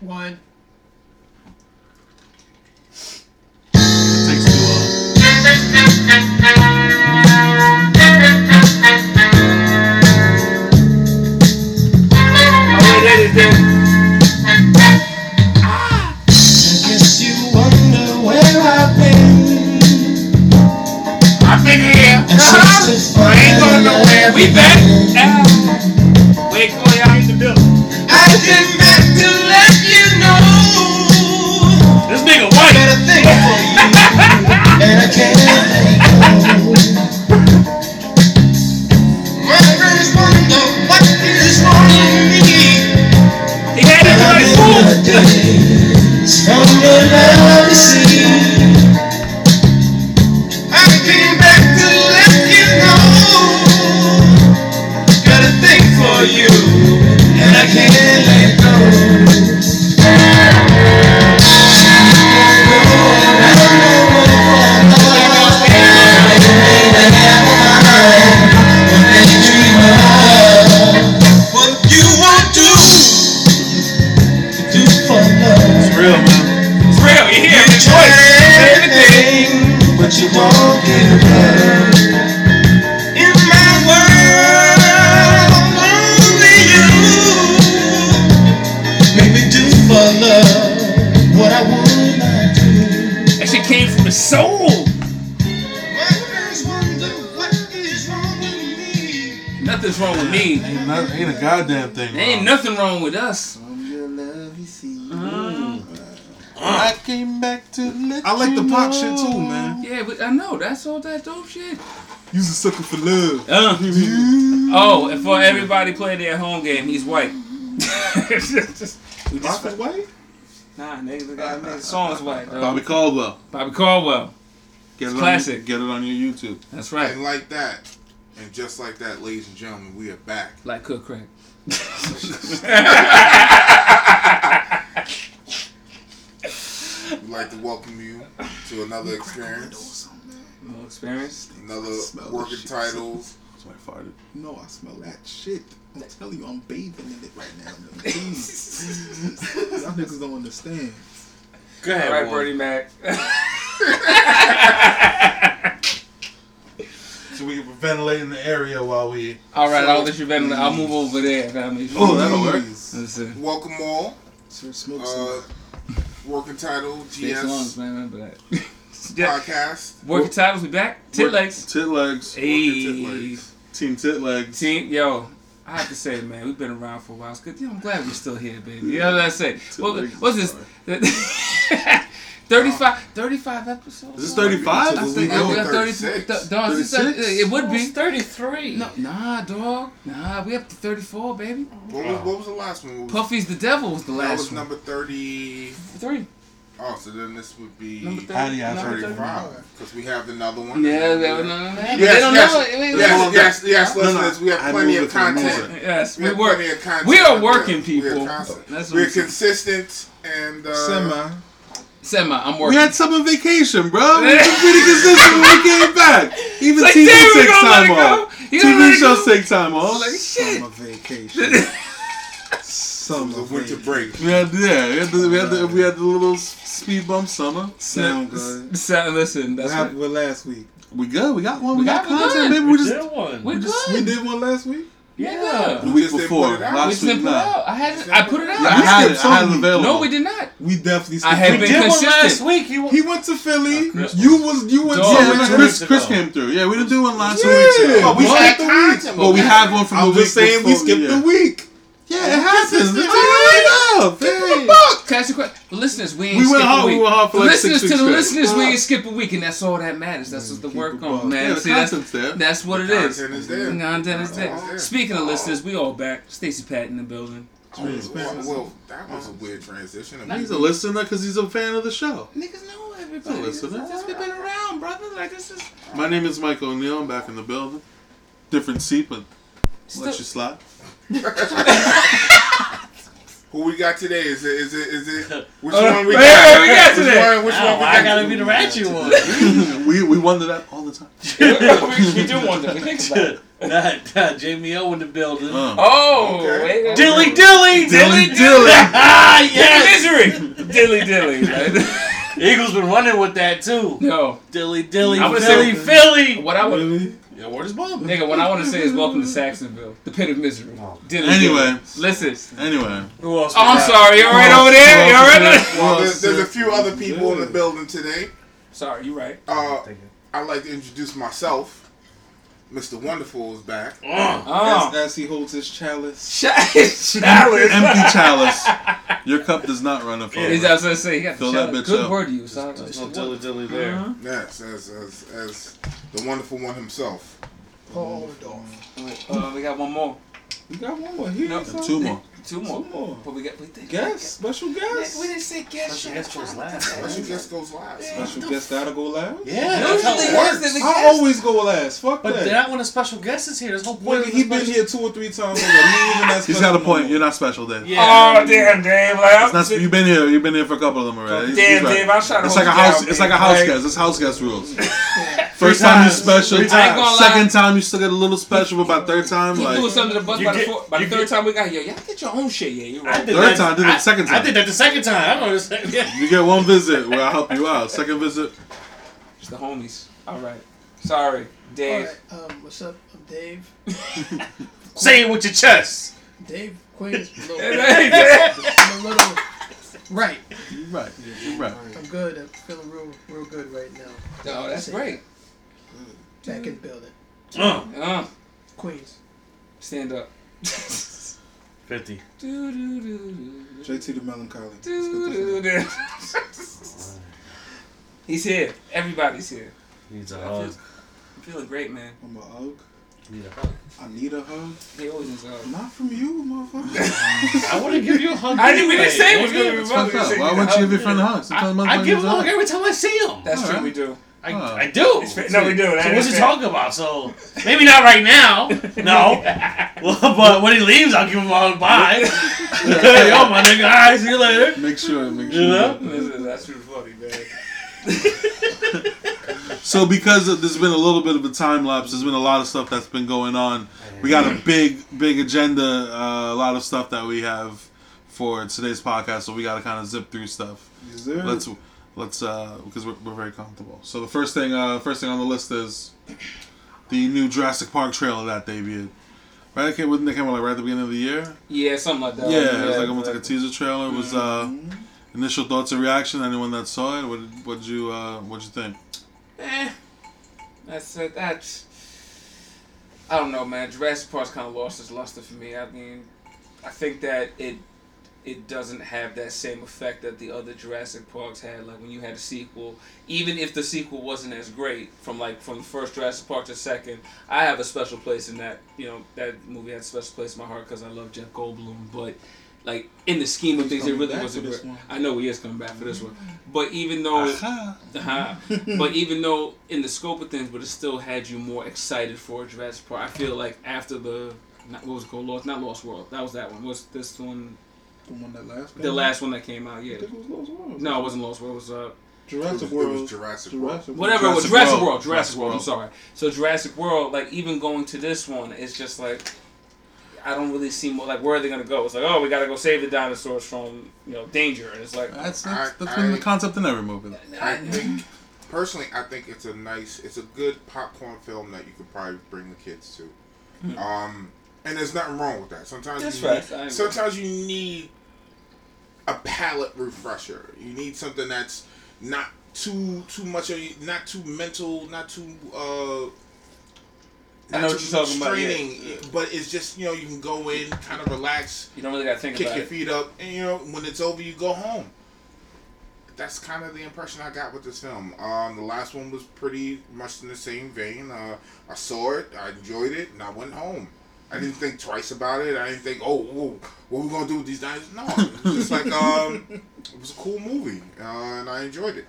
one. Let I like you the pop know. shit too, man. Yeah, but I know that's all that dope shit. You's a sucker for love. Uh. Oh, and for everybody playing their home game, he's white. Just- we just- Rock is white? nah, nigga, the guy made the song's white. Though. Bobby Caldwell. Bobby Caldwell. Get It's it classic. On, get it on your YouTube. That's right. And like that, and just like that, ladies and gentlemen, we are back. Like cook crack. like to welcome you to another experience, No experience. another Smell working the shit. title. Somebody farted. No, I smell that shit. I'm telling you, I'm bathing in it right now. Man. Please. Y'all niggas don't understand. Go ahead, right, boy. Bernie Mac. So we can ventilate in the area while we. All right, I'll let you ventilate. I'll move over there. family. Oh, that'll work. Please. Listen. Welcome all. Sir, smoke Uh, some. Working title Six lungs, GS man. Remember that. yeah. podcast. Working titles, we back. Tit legs. Tit legs. Hey. Tit legs. Team tit legs. Team, yo, I have to say, man, we've been around for a while. It's good. You know, I'm glad we're still here, baby. You know what I say? What, legs what's this? 35, 35 episodes? Is this 35? I think No, we got 36. th- dog, is this- 36? It would be. It's 33. No, nah, dog. Nah, we up to 34, baby. What was, what was the last one? Was- Puffy's the Devil was the last one. that last was number 30. Three. Oh, so then this would be Number 30. How do you have number 35. Because we have another one. Yeah, we have another one. Yes, But they don't yes, know. it. Yes, yes, yes, No, no, listeners, we have plenty of it from the content. Yes, We we work. plenty content. We are working, there. We are people. That's We're consistent and uh, Semi. Semi, I'm working. We working. had summer vacation, bro. We were pretty consistent when we came back. Even Like, TV takes time off. You gonna let TV shows take time off. Like shit. Summer vacation. Summer the winter vacation. break. We had yeah, we had the we had the, we had the little speed bump summer. Sound good. So, listen, What happened what. with last week? We good. We got one. We, We got, got one content, good. baby. We We just did one. We We good. did one last week. Yeah. the We week just before put out. We last just week. didn't put Nah. out. I had I put it out. Yeah, I I had it. I had it available. no, we did not. We definitely. I have We been did one consistent. last week. You He went to Philly. Christmas. You was you went Dog. Yeah, to Chris, Chris came through. Yeah, we didn't do one last Yeah. two weeks. Oh, we What? skipped the week. Well, we had one from I the was week just saying we skipped yeah. the week. Yeah, it happens. It's Yeah. all right up. Hey. Can I ask you a question? Listeners, we ain't We went skip hard- a we week. went hard for like listeners six to the weeks listeners, we ain't skip a week, and that's all that matters. That's what the keep work it on, buck. man. Yeah, the See, that's, there. that's what it is. Content is there. Content is there. There. Speaking of oh. listeners, we all back. Stacy Pat in the building. Oh, well, well, that was a weird transition. I mean, He's a listener because he's a fan of the show. Niggas know everybody. It's a listener. This- this- We've been around, brother. Like this is My name is Michael O'Neill. I'm back in the building. Different seat, but still. let you slide. Who we got today? Is it? Is it? Is it? Which Uh, one we got? wait, we got Which one? Which Oh, one we I got? gotta be the ratchet one. we we wonder that all the time. we, we do wonder. We think about it. nah, nah, Jamie O in the building. Uh. Oh, Okay. wait, wait, Dilly wait. dilly Dilly Dilly dilly. Ah, Look at yes. agree. Dilly dilly. Right? Eagles been running with that too. Yo, Dilly dilly, I would Philly, say- Philly. what I would, Really? Yeah, word is bomb. nigga, what I want to say is welcome to Saxonville, the pit of misery. Dilly Anyway. dilly. listen. Anyway, Who else? Oh, I'm got? sorry. You all right over there? You all right? Well, Well, there's, there's a few other people in the building today. Sorry, you're right. Uh, I'd like to introduce myself. Mr. Wonderful is back. Oh, As, as he holds his chalice. chalice. empty chalice. Your cup does not run a full. He's I was gonna say he got the Fill that chalice. bitch Good up. word to use. Huh? there's no dilly dilly there. Uh-huh. Yes, as, as, as the wonderful one himself. Paul Dolph. Uh, we got one more. We got one more here. No. Two more. Two more. Two more. But we got we did Guest, special guest. We didn't say guest. Special guest goes last. Special guest goes last. Special guest gotta go last. Yeah, that's how Usually it guest works. is guest. always go last. Fuck that. But that. not when a special guest is here. There's no point. Nigga, he been here two or three times already. He even that He's got a point. more. You're not special, Dave. Yeah. Oh damn, Dave! Like, not, you've been here. You've been here for a couple of them already. Damn, right. Dave! I was trying to. It's like a house. It's like a house guest. It's house guest rules. First time you special. Three I ain't gonna lie. Second time you still get a little special, but by third time, He threw like us under the bus You by the, four, by the third get- time we got here. Y'all get your own shit. Yeah, you're I right. did Third that. time, did it I- second I time. did that the second time. I don't understand. Yeah. you get one visit where I help you out. Second visit, It's the homies. All right. Sorry, Dave. Alright, um, what's up? I'm Dave. Say it with your chest. Dave Queen's a little, I'm a little right. you're right. You're right. I'm good. I'm feeling real, real good right now. No, that's great. Back in the building. Uh, Uh, Queens. stand up. Fifty. Do, do, do, do, JT the melancholy. Do, do, do. He's here. Everybody's here. Needs a I hug. feel, I'm feeling great, man. I'm a hug. Need a hug. I need a hug. He always needs a hug. Not from you, motherfucker. I want to give you a hug. I didn't even anyway. say it was Yeah. gonna be It's Mother fucked up. said Why you wouldn't you give your friend a hug? Sometimes I, I motherfuckers give him a hug every time I see him. That's true. Alright. We do. I, Oh. I do. It's fa- no, we do. So what's is he talking about? So maybe not right now. No. well, but when he leaves, I'll give him a hug. Bye. hey, yo, my nigga. All right, see you later. Make sure. Make sure. You know? Listen, that's too funny, man. So because of, there's been a little bit of a time lapse, there's been a lot of stuff that's been going on. We got a big, big agenda, uh, a lot of stuff that we have for today's podcast. So we got to kind of zip through stuff. Yes, sir. Let's let's uh because we're, we're very comfortable. So the first thing, uh, first thing on the list is the new Jurassic Park trailer that debuted. Right, it came, it came out like right at the beginning of the year. Yeah, something like that. yeah, it was like almost like a teaser trailer. It was uh, Mhm. initial thoughts and reaction. Anyone that saw it, what what you uh, what'd you think? Eh, that's uh, that's. I don't know, man. Jurassic Park's kind of lost its luster for me. I mean, I think that it it doesn't have that same effect that the other Jurassic Parks had. Like when you had a sequel, even if the sequel wasn't as great from like from the first Jurassic Park to second, I have a special place in that. You know, that movie had a special place in my heart because I love Jeff Goldblum. But like in the scheme of things, it really wasn't great. one. I know he is coming back for this one, but even though. Aha. Uh-huh. but even though in the scope of things, but it still had you more excited for Jurassic Park. I feel like after the what was it called Lost, not Lost World. That was that one. What's this one? The one that last. The last one that came out. I Yeah. think it was Lost World. No, it wasn't Lost World. It was uh It was, Jurassic it World. was Jurassic World. Jurassic World. whatever it was. Jurassic Jurassic World. World. Jurassic Jurassic World. I'm sorry. So Jurassic World, like even going to this one, it's just like. I don't really see more like where are they gonna go? It's like oh we gotta go save the dinosaurs from you know danger and it's like That's I- that's, that's been the concept in every movie. I think, personally, I think it's a nice, it's a good popcorn film that you could probably bring the kids to. Um, and there's nothing wrong with that. Sometimes That's you facts, I need, sometimes you need a palate refresher. You need something that's not too too much of not too mental, not too uh. I know what you're talking about, yeah. straining, but it's just you know you can go in, kind of relax, you don't really gotta think kick about your it. feet up, and you know when it's over, you go home. That's kind of the impression I got with this film. Um, the last one was pretty much in the same vein. Uh, I saw it, I enjoyed it, and I went home. I didn't think twice about it. I didn't think, oh, whoa, what we gonna do with these dinosaurs? No, it was just like um, it was a cool movie, uh, and I enjoyed it.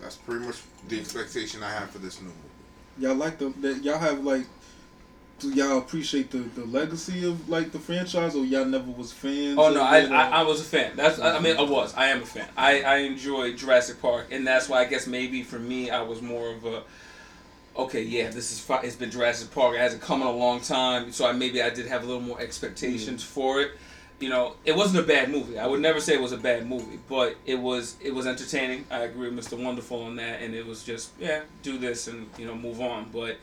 That's pretty much the expectation I have for this new movie. Y'all like the that y'all have like. Do y'all appreciate the, the legacy of like the franchise, or y'all never was fans? Oh no, I, I I was a fan. That's I I mean I was. I am a fan. I I enjoy Jurassic Park, and that's why I guess maybe for me I was more of a. Okay, yeah, this is fi- it's been Jurassic Park. It hasn't come in a long time, so I maybe I did have a little more expectations mm-hmm. for it. you know, it wasn't a bad movie. I would never say it was a bad movie, but it was it was entertaining. I agree with Mr. Wonderful on that, and it was just yeah, do this and you know move on. But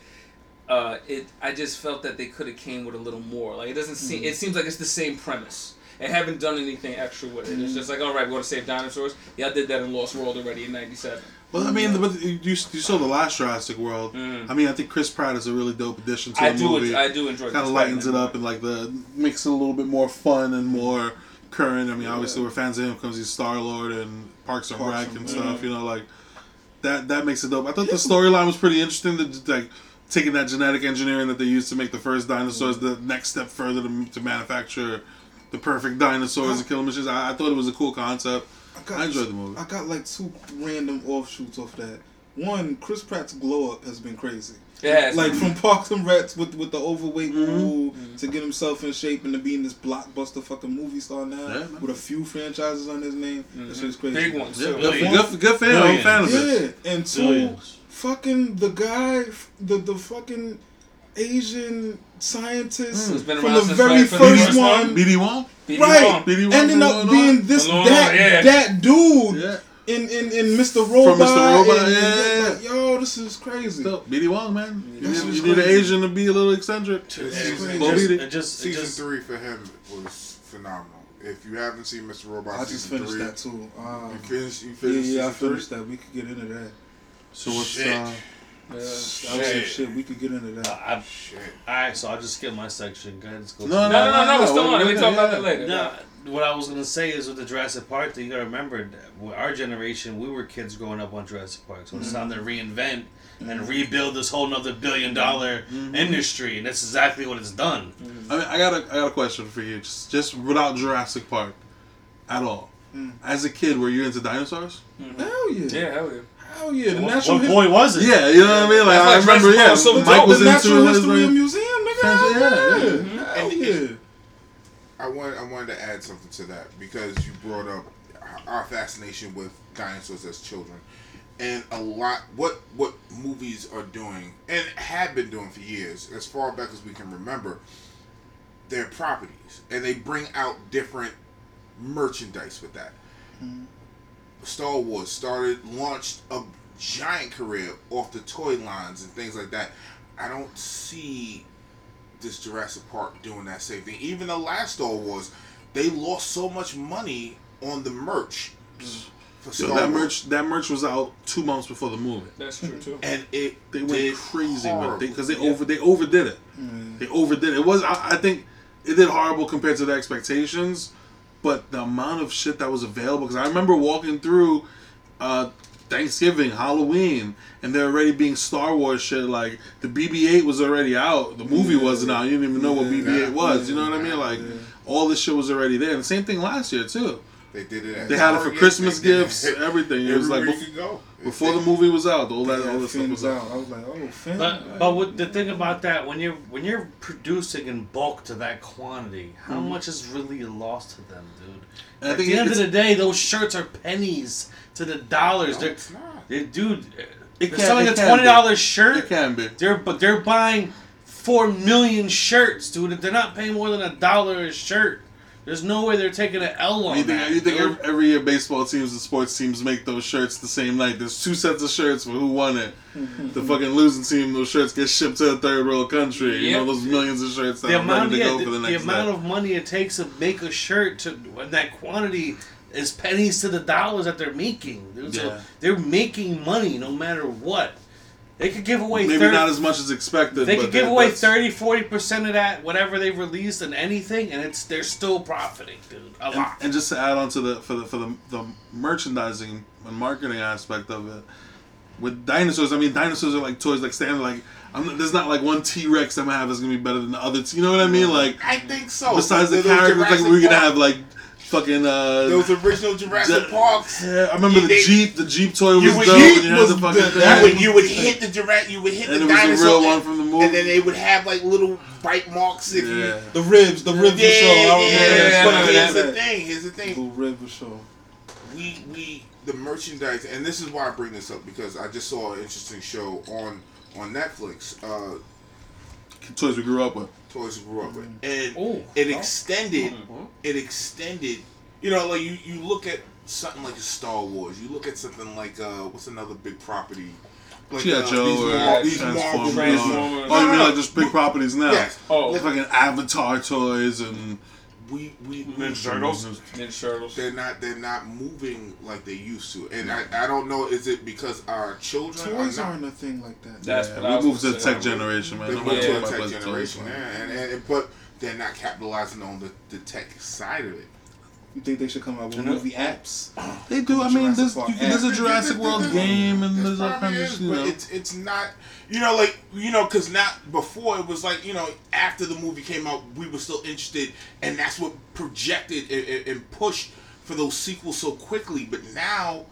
uh, it I just felt that they could have came with a little more. Like it doesn't seem it mm-hmm. seems like it's the same premise. They haven't done anything extra with it. It's mm-hmm. just like all right, we want to save dinosaurs. Yeah, I did that in Lost World already in '97. Well, I mean, but you, you saw the last Jurassic World. Mm. I mean, I think Chris Pratt is a really dope addition to I the do movie. I do enjoy. Chris. It kind of lightens it up and like the makes it a little bit more fun and more current. I mean, obviously we're fans of him because he's Star Lord and Parks and Parks Rec and and Rec. stuff. You know, like that that makes it dope. I thought the storyline was pretty interesting. That like taking that genetic engineering that they used to make the first dinosaurs the next step further to, to manufacture the perfect dinosaurs and killing machines. I, I thought it was a cool concept. I, got, I enjoyed the movie. I got like two random offshoots off that. One, Chris Pratt's glow up has been crazy. It has. Like from Parks and Recs with with the overweight Mhm. rule to get himself in shape and to be in this blockbuster fucking movie star now Yeah, with a few franchises on his name. That shit's crazy. Big ones. Yeah, too. good, for, good, for, good for him. I'm a fan of it. Yeah, and two, Billions. fucking the guy, the the fucking Asian scientist Who's been from the very like, first first one, one? BD Wong. BD right? Wong. BD Wong Ending up Illinois? being this Illinois, that yeah. that dude Yeah. in, in in Mr. Robot. Robot, and- yeah. like, yo, this is crazy. Dope. BD Wong, man. You This need, you need an. Asian to be a little eccentric. This it, is it Go just, beat it. it just, it Season just three for him was phenomenal. If you haven't seen Mr. Robot, I just season finished three, that too. Um, you finished. You yeah, finished. yeah, I season finished that. We could get into that. So what's Shit. uh, Yeah, that was Shit. shit. We could get into that. I, three. Shit. all right, so I'll just skip my section. Go ahead, let's go. No, to- No, no, no, no. We're still on. it. We good, talk about yeah. that later. No, what I was gonna say is with the Jurassic Park thing, you gotta remember that our generation, we were kids growing up on Jurassic Park, so it's mm-hmm. time to reinvent and mm-hmm. rebuild this whole nother billion dollar mm-hmm. industry, and that's exactly what it's done. I mean, I got a, I got a question for you. Just, just without Jurassic Park, at all. Mm. As a kid, were you into dinosaurs? Hell yeah. Yeah, hell yeah. Hell yeah. The What, natural what His- boy was it? Yeah, you know what I mean. Like I remember, yeah, Park was so Mike dope. was the natural into it. history like- museum, nigga. Yeah, Hell yeah. yeah. Hell yeah. I want I wanted to add something to that because you brought up our fascination with dinosaurs as children, and a lot what what movies are doing and have been doing for years, as far back as we can remember. Their properties, and they bring out different merchandise with that. Mm-hmm. Star Wars started launched a giant career off the toy lines and things like that. I don't see this Jurassic Park doing that same thing. Even the last Star Wars, they lost so much money on the merch for So Star that Wars. merch, that merch was out two months before the movie. That's true too. and it They went did crazy with it because they horrible. over they overdid it. Mm. They overdid it. It was I, I think it did horrible compared to the expectations, but the amount of shit that was available because I remember walking through uh, Thanksgiving, Halloween, and they're already being Star Wars shit. Like the BB-8 was already out. The movie wasn't out. You didn't even know what BB-8 was. You know what I mean? Like Yeah. all this shit was already there. And the same thing last year too. They did it. At They had it for Christmas They gifts, it everything. It was like everywhere bef- could go. before the movie was out. All that, Yeah, all this stuff was out. out. I was like, oh, fin. But but with the thing about that, when you're when you're producing in bulk to that quantity, how mm-hmm. much is really lost to them, dude? And At the end of the day, those shirts are pennies to the dollars. No, they're, it's not. they- dude, It they're selling it a twenty dollar It shirt. can be. They're but they're buying four million shirts, dude. They're not paying more than a dollar a shirt. There's no way they're taking an L on You think, that. you think dude. every, every year baseball teams and sports teams make those shirts the same night? There's two sets of shirts for who won it. the fucking losing team, those shirts get shipped to a third world country. You know those millions of shirts that the are amount, ready to go the, for the the next amount day. of money it takes to make a shirt to and that quantity is pennies to the dollars that they're making. dude. So Yeah. they're making money no matter what. They could give away Maybe 30, not as much as expected. they could give that- away that's- 30 40% of that whatever they've released and anything and it's they're still profiting, dude. A And, lot. and just to add on to the for the for the, the merchandising and marketing aspect of it, with dinosaurs, I mean dinosaurs are like toys, like standard. Like I'm, there's not like one T Rex I'm gonna have is gonna be better than the other. T- you know what I mean? Mm. Like I think so. besides the characters, like we're gonna have like fucking uh. those original Jurassic the- Parks. Yeah, I remember the They- Jeep. The Jeep toy was You dope. would and hit you had was the fucking the, that would, you would hit the Jurassic, you would hit And the it was a dinosaur, real one from the movie. and then they would have like little bite marks if Yeah. you. the ribs, the ribs Yeah, for sure. I yeah, yeah, but I shit. remember here's the thing. Here's the thing. Blue rib for sure. we we the merchandise and this is why I bring this up because I just saw an interesting show on on Netflix. Uh, toys we grew up with. Toys we grew up with, and Ooh. it extended. Mhm. It extended. You know, like you you look at something like Star Wars. You look at something like uh, what's another big property? Like G.I. uh, Joe these or Mar- these Transformers. Marvel Transformers. movies. Oh, you mean like just big properties now? Yes. Oh, Like fucking Avatar toys and We we Ninja Turtles. Ninja Turtles. they're not they're not moving like they used to, and I, I don't know is it because our children Toys are not aren't a thing like that. That's Yeah, what we moved to the tech generation, man. they moved to talking the tech generation, man. yeah, and, and but they're not capitalizing on the, the tech side of it. You think they should come out with You know- movie apps? They do. I mean, Jurassic there's, you there's a. Jurassic World game, and there's all kinds of you but it's it's not you know like you know because not before it was like you know after the movie came out we were still interested and that's what projected and, and- and pushed for those sequels so quickly. But now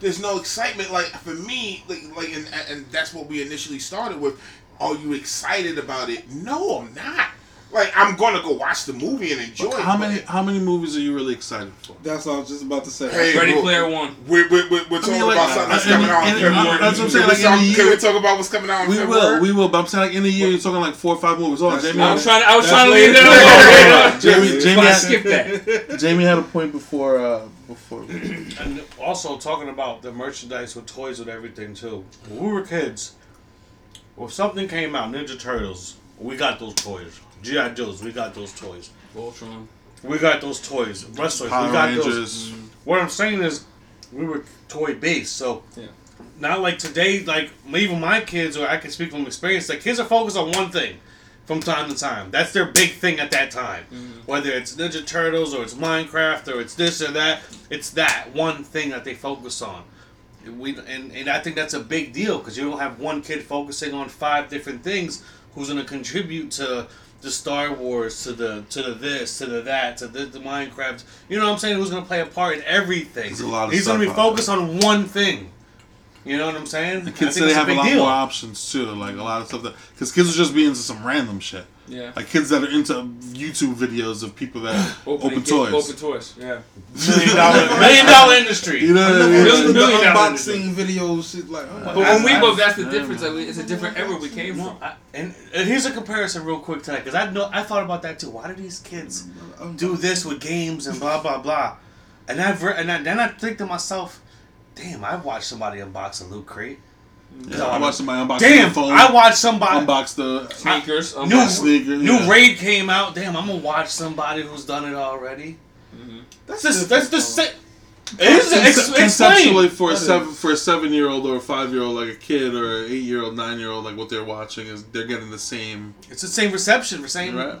there's no excitement. Like for me like like and, and that's what we initially started with. Are you excited about it? No i'm not like i'm gonna go watch the movie and enjoy it How but many how many movies are you really excited for? That's what I was just about to say. Hey, Ready bro, Player One. we're, we're, we're, we're talking mean, like, about something that's I- I coming out in February. that's what I'm saying, Can we like, in a talk- Can we talk about what's coming out in We February? will, we will. But I'm saying like in a year, you're talking like four or five movies. Oh, That's Jamie, I not- was trying. I was trying to later. leave that alone. Jamie, Jamie, Jamie, had, skip that. Jamie had a point before. Uh, before. And also talking about the merchandise with toys with everything too. When we were kids, if something came out, Ninja Turtles, we got those toys. GI Joes, we got those toys. Voltron. We got those toys. Wrestlers, Power we got those. Rangers. What I'm saying is, we were toy based, so Yeah. not like today. Like even my kids, or I can speak from experience. Like kids are focused on one thing from time to time. That's their big thing at that time. Mm-hmm. Whether it's Ninja Turtles or it's Minecraft or it's this or that, it's that one thing that they focus on. We and, and I think that's a big deal because you don't have one kid focusing on five different things who's going to contribute to the Star Wars, to the to the this, to the that, to the, the Minecraft. You know what I'm saying? Who's going to play a part in everything? There's a lot of He's going to be focused on one thing. You know what I'm saying? The kids say they have a lot deal. more options too. Like a lot of stuff that because kids will just be into some random shit. Yeah. Like kids that are into YouTube videos of people that open, Opening ga- toys. Open toys. Yeah. million dollar million dollar industry. You know what I mean? listen to the Million dollar unboxing videos, shit like. Oh my But when we I- go, that's the difference. Like, it's a different era we came No, from. I, and, and here's a comparison real quick to that because I know I thought about that too. Why do these kids do this with games and blah blah blah? And I've re- and I, then I think to myself, damn, I've watched somebody unbox a loot crate. Yeah, I watched somebody unbox Damn, the phone. I watched somebody. unbox the Sneakers. New, unboxing. sneaker, new yeah. raid came out. Damn, I'm gonna watch somebody who's done it already. That's That's different, that's the same. It's Conce- ex- conceptually for a seven for a seven year old or a five year old like a kid or an eight year old nine year old like what they're watching is they're getting the same It's the same reception for same. right.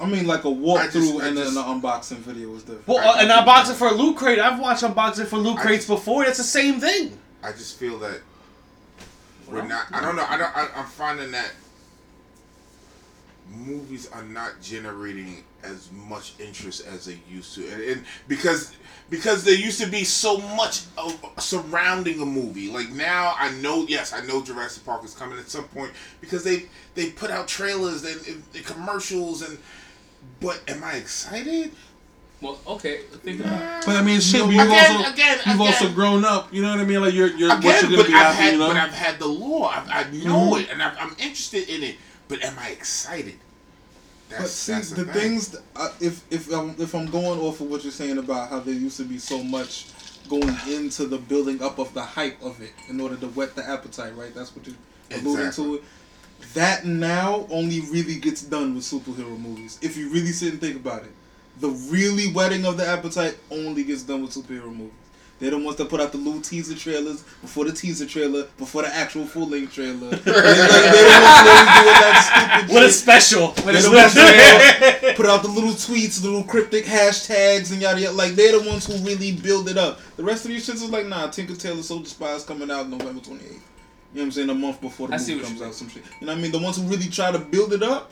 I mean, like a walkthrough just- and then just- an unboxing video is different. Well, uh, and unboxing for a loot crate. I've watched unboxing for loot crates just- before. That's the same thing. I just feel that we're not. I don't know. I don't. I, I'm finding that movies are not generating as much interest as they used to, and, and because because there used to be so much of, surrounding a movie. Like now, I know. Yes, I know Jurassic Park is coming at some point because they they put out trailers and, and, and commercials and. But am I excited? Well, okay. Think about it. But I mean, shit. No, but you've again, also again, you've also grown up. You know what I mean? Like you're you're what Again, you're gonna but be I've happy. had, You know. but I've had the law. I, I know Mhm. it, and I'm, I'm interested in it. But am I excited? That's, But see, that's the thing. things th- uh, if if I'm, if I'm going off of what you're saying about how there used to be so much going into the building up of the hype of it in order to whet the appetite, right? That's what you're alluding Exactly. to. It. That now only really gets done with superhero movies. If you really sit and think about it, the really whetting of the appetite only gets done with superhero movies. They're the ones that put out the little teaser trailers before the teaser trailer, before the actual full length trailer. they're, like, they're the ones that always doing that stupid What a special! They're the ones put out the little tweets, the little cryptic hashtags, and yada yada. Like they're the ones who really build it up. The rest of these shits is like, nah, Tinker Tailor Soldier Spy is coming out November twenty eighth. You know what I'm saying? A month before the I movie comes out, some shit. You know what I mean? The ones who really try to build it up,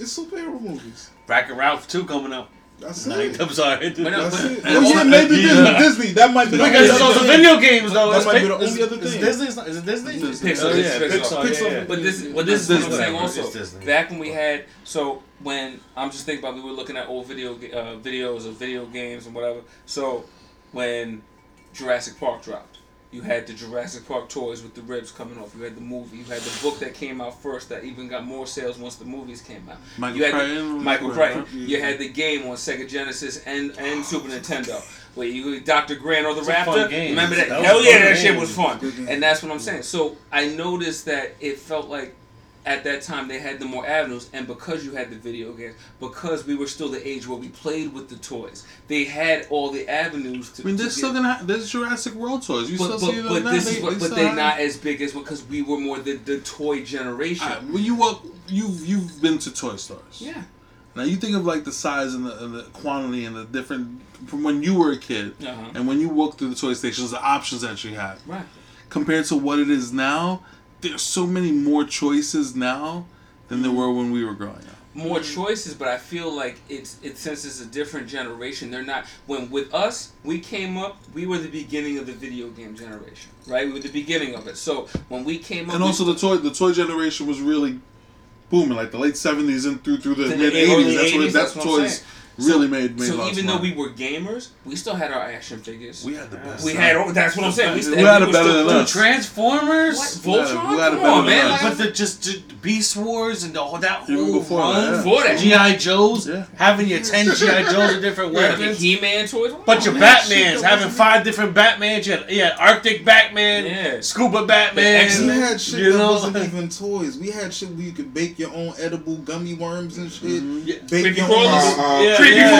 it's superhero movies. Wreck-It Ralph 2 coming up. That's No, it. I'm sorry. But no, That's it. and Well, yeah, maybe yeah. Disney. Disney. That might be the Because it's only also video games though. That might be the only is- other is thing. Disney? Is it Disney? Pixar, Oh, yeah, Pixar. Pixar. Pixar. yeah, yeah. But this, well, this is what I'm saying also. Back when we had, so when I'm just thinking about, we were looking at old video uh, videos of video games and whatever. So when Jurassic Park dropped, You had the Jurassic Park toys with the ribs coming off. You had the movie. You had the book that came out first that even got more sales once the movies came out. Michael you had Crichton the, Michael right, Crichton. You had the game on Sega Genesis and and Super Nintendo. Where you Dr. Grant or the It's a fun Raptor. Remember that? That Hell yeah, fun that shit was fun. And that's what I'm saying. So I noticed that it felt like at that time they had the more avenues, and because you had the video games, because we were still the age where we played with the toys, they had all the avenues to. I mean, to they're get- still gonna have. There's Jurassic World toys. You but, still but, see them but now. this They- is what, they but still they're have- not as big as because we were more the, the toy generation. I- when you walk, you've you've been to toy stores. yeah, Now you think of like the size and the, and the quantity and the different from when you were a kid uh-huh. and when you walk through the toy stations, the options that you had right. compared to what it is now. There's so many more choices now than there were when we were growing up. more mm-hmm. choices, but I feel like it's it since it's a different generation. They're not when with us we came up, we were the beginning of the video game generation, right? We were the beginning of it. So when we came up, And we also the toy the toy generation was really booming, like the late seventies and through through the The mid eighties. That's where 80s, that's that's what I'm toys saying. really made made so even of though we were gamers, we still had our action figures. we had the best. We time. had. That's what I'm saying. We, still, We had it were better still- than Dude, us. Transformers. What? We had a- we had Come better on, than man. Like, But the just just Beast Wars and the, whole that Even whole before run, that, yeah. That. GI Joes, Yeah. having your ten GI Joes with different yeah, weapons, He-Man toys. Come bunch on, of man. Batmans, having five different Batmans. You had, you had Arctic Batman, Yeah. Scuba Batman. X- We had shit you that know, wasn't even toys. We had shit where you could bake your own edible gummy worms and shit. Mm-hmm. Yeah. Bake Creepy your crawlers. own. Yeah,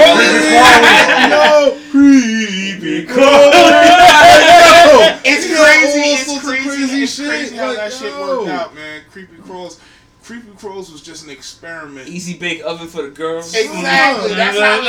Creepy yeah. crawlers. Yo, Creepy It's crazy. It's crazy. crazy it's shit, crazy how like, that shit worked out, man. Creepy crawls. Creepy crawls was just an experiment. Easy bake oven for the girls. Exactly. That's how. and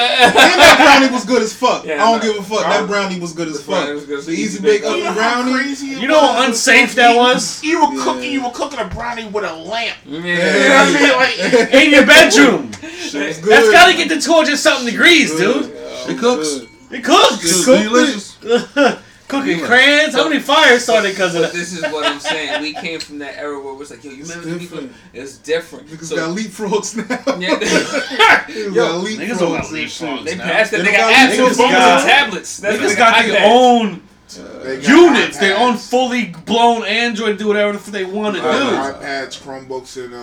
that brownie was good as fuck. Yeah, I don't no. give a fuck. That brownie was good as The brownie fuck. was good as The easy easy bake bake You know oven brownie. crazy You know how unsafe that was? You were Yeah. cooking. You were cooking a brownie with a lamp. Yeah. You know what I mean? Like, In your bedroom. Good. That's gotta get to 200 something degrees, dude. It cooks. Good. It cooks. It's cooked delicious. Cooking crayons. How many fires started because of that? this is what I'm saying. We came from that era where it was like, yo, you It's remember the different. It's different. Niggas So- got leapfrogs now. Yeah. Niggas Yo, got niggas don't got leapfrogs and They now. passed it. They They don't got got actual leapfrogs. phones got- and tablets. That's Niggas got their own they units, their iPads. own fully blown Android, do whatever they want to Uh, do. iPads, Chromebooks, and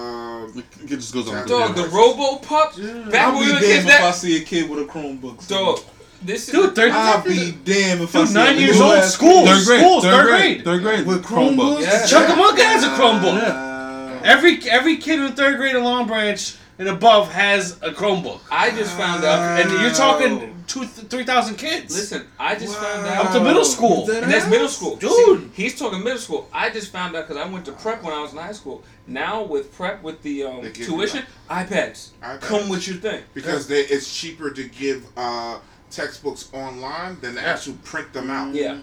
uh, It just goes on. Dog, the Robo Pup. Back I'll when be we were damned if I see a kid with a Chromebook. dog. This is Dude, third, I'll be damned if I dude, see nine years old, ass school, Third grade. schools, third, third grade. grade. Third grade. With Chromebooks? Yeah. Chunkamunka has a Chromebook. Uh, Every every kid in third grade in Long Branch and above has a Chromebook. I just found out. And you're talking two, three thousand kids. Listen, I just found Wow. out. Up to middle school. That And that's middle school. Dude. See, he's talking middle school. I just found out because I went to prep when I was in high school. Now with prep with the um, They tuition, iPads. iPads. Come with your thing. because they, it's cheaper to give uh, textbooks online than to actually print them out. Yeah.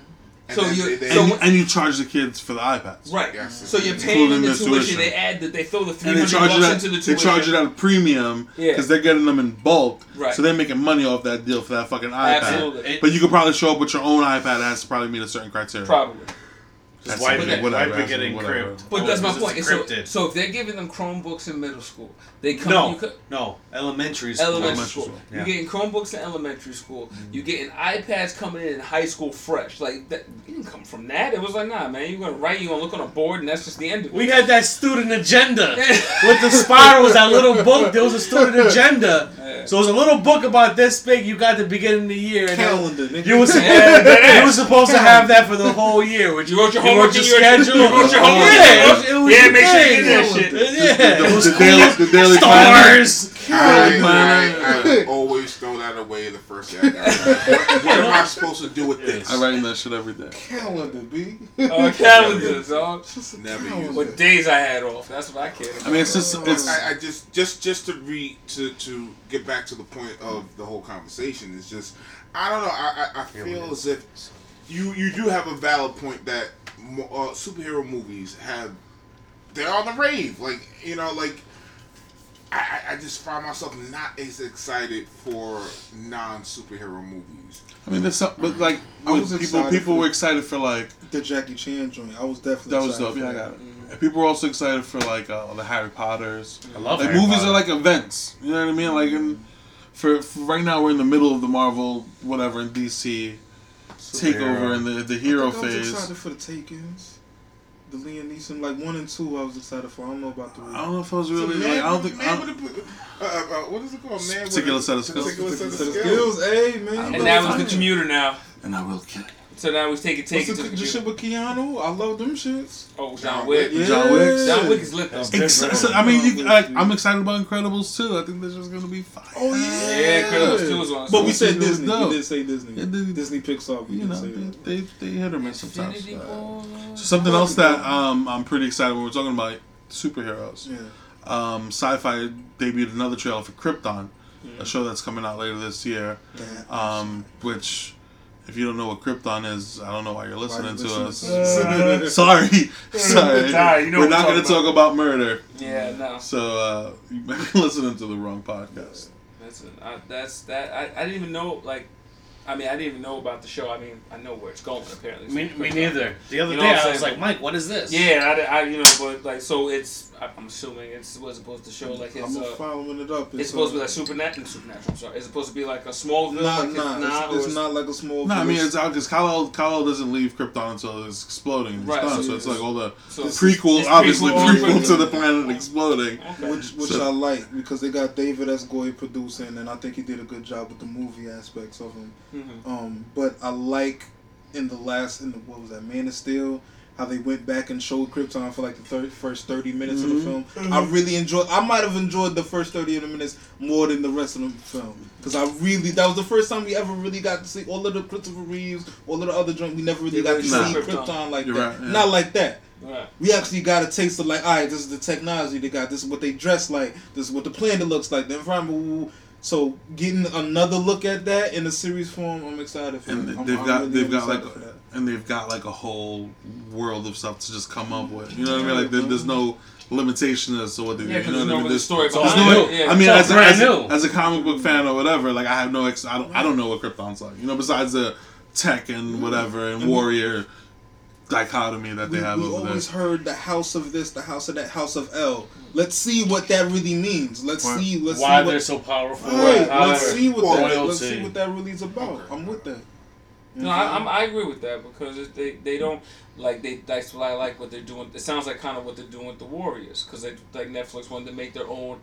And So you- they- they- so And, and you charge the kids for the iPads. Right. Yes. So you're paying the the tuition. tuition. They add that they throw the three And they hundred charge bucks it into the at they charge it at a premium Yeah. because they're getting them in bulk. Right. So they're making money off that deal for that fucking iPad. Absolutely. But you could probably show up with your own iPad that has to probably meet a certain criteria. Probably. That's wipe something, it- whatever, wipe it that's getting whatever. crimped. But Oh, that's my point. So, so if they're giving them Chromebooks in middle school, they come. No, You could, no, elementary school. Elementary Elementary school. school, yeah. You're getting Chromebooks in elementary school. Mm-hmm. You're getting iPads coming in in high school fresh. Like that, you didn't come from that. It was like, nah, man. You're gonna write. You're gonna look on a board, and that's just the end of it. We had that student agenda with the spirals, that little book. There was a student agenda. Yeah. So it was a little book about this big. You got the beginning of the year, and Calendar, you was Yeah, you is. was supposed to have that for the whole year. Which You wrote your you homework wrote your in your- schedule. you wrote your homework. Yeah, it was, it was Yeah, make sure you thing. get that shit. Yeah, The, it was the daily, the daily planner. Stars. I, I, I always throw that away the first day I got. What, what am I supposed to do with this? I write in that shit every day. Calendar, B. Oh, calendars, dog. Never use calendar. What days I had off? That's what I care. about. I mean, it's just it's I, I just just just to re to to get back to the point of the whole conversation is just I don't know I I, I feel as if you you do have a valid point that mo- uh, superhero movies have they're on the rave like you know like I, I- I just find myself not as excited for non superhero movies. I mean, there's some, but like I was people, people were excited for like The Jackie Chan joint. I was definitely. that was excited dope. for Yeah, I got it. And people were also excited for like uh, the Harry Potters. I love like Harry movies Potter. are like events. You know what I mean? Like in, for, for right now, we're in the middle of the Marvel whatever in DC. Takeover and the the hero I think I was excited for the Takens. The Liam Neeson, like one and two, I was excited for. I don't know about the. I don't know if I was It's a really man- like. I don't think. man I don't, with a- uh, uh, what is it called? Man with Particular a set of skills. Particular set of Set of skills. skills, hey man. And now he's the commuter now. and I will kill you. So now he's taking What's taking the, to the the shit with Keanu? I love them shits. Oh, John John Wick. Wick. John Wick. John Wick is lit though. Ex- I mean, you, like, I'm excited about Incredibles too. I think this is gonna be fine. Oh yeah. Yeah, Incredibles 2 is on. But we said Disney. dope. We did say Disney. Yeah, Disney- Disney Pixar. We You know, say they, that. they they hit or miss sometimes. Infinity So something else that um, I'm pretty excited when we're talking about superheroes. Yeah. Um, Sci-Fi debuted another trailer for Krypton, a show that's coming out later this year. That- Um, which, if you don't know what Krypton is, I don't know why you're listening you to us. to us? sorry, sorry. Sorry, you know we're not going to talk about murder. Yeah, no. So uh, you might be listening to the wrong podcast. That's it. I, that's that. I, I didn't even know like. I mean, I didn't even know about the show. I mean, I know where it's going apparently. Me, me neither. The other You know day I'm was like, Mike, what is this? Yeah, I, I, you know, but like, so it's. I- I'm assuming it's was supposed to show like his. I'm Uh, following it up. it's supposed to be like supernatural. Supernatural. I'm sorry. It's supposed to be like a small. Nah, like his- nah, nah, it's, or it's not like a small. No, I mean it's out because Kal-El, Kal-El doesn't leave Krypton until it's exploding. It's Right, done. so So it's like all the So prequels, obviously prequel, prequel prequel. to the planet exploding. Okay. which which So- I like because they got David S. Goyer producing, and I think he did a good job with the movie aspects of him. Mhm. Um, but I like in the last in the what was that Man of Steel how they went back and showed Krypton for like the thir- first thirty minutes of the mm-hmm. film. Mm-hmm. I really enjoyed. I might have enjoyed the first thirty of the minutes more than the rest of the film because I really that was the first time we ever really got to see all of the Christopher Reeves, all of the other joints. We never really You got to really see Krypton, Krypton. like You're that. right, yeah. Not like that. Right. We actually got a taste of like, all right, this is the technology they got. This is what they dress like. This is what the planet looks like. The environment. So getting another look at that in a series form, I'm excited for. And it. I'm- they've I'm got really they've got like for that. and they've got like a whole world of stuff to just come up with. You know what I mean? Like there, there's no limitation as to what they do. Yeah, you 'cause know there's what I no mean? There's- story there's behind no- it. Yeah. I mean, It's all as a, brand as, a, as a comic book fan or whatever, like I have no, ex- I don't, I don't know what Krypton's like. You know, besides the tech and mm-hmm. whatever and And we- warrior dichotomy that they we, have we over always there. heard the house of this, the house of that, house of L. Let's see what that really means. Let's Right. see. Let's Why see they're what, so powerful. Right, How let's they're- see what that. Let's see what that really is about. I'm with that. You No, I, I'm I'm, agree with that because they they don't like they. That's what I like what they're doing. It sounds like kind of what they're doing with the Warriors because they like Netflix wanted to make their own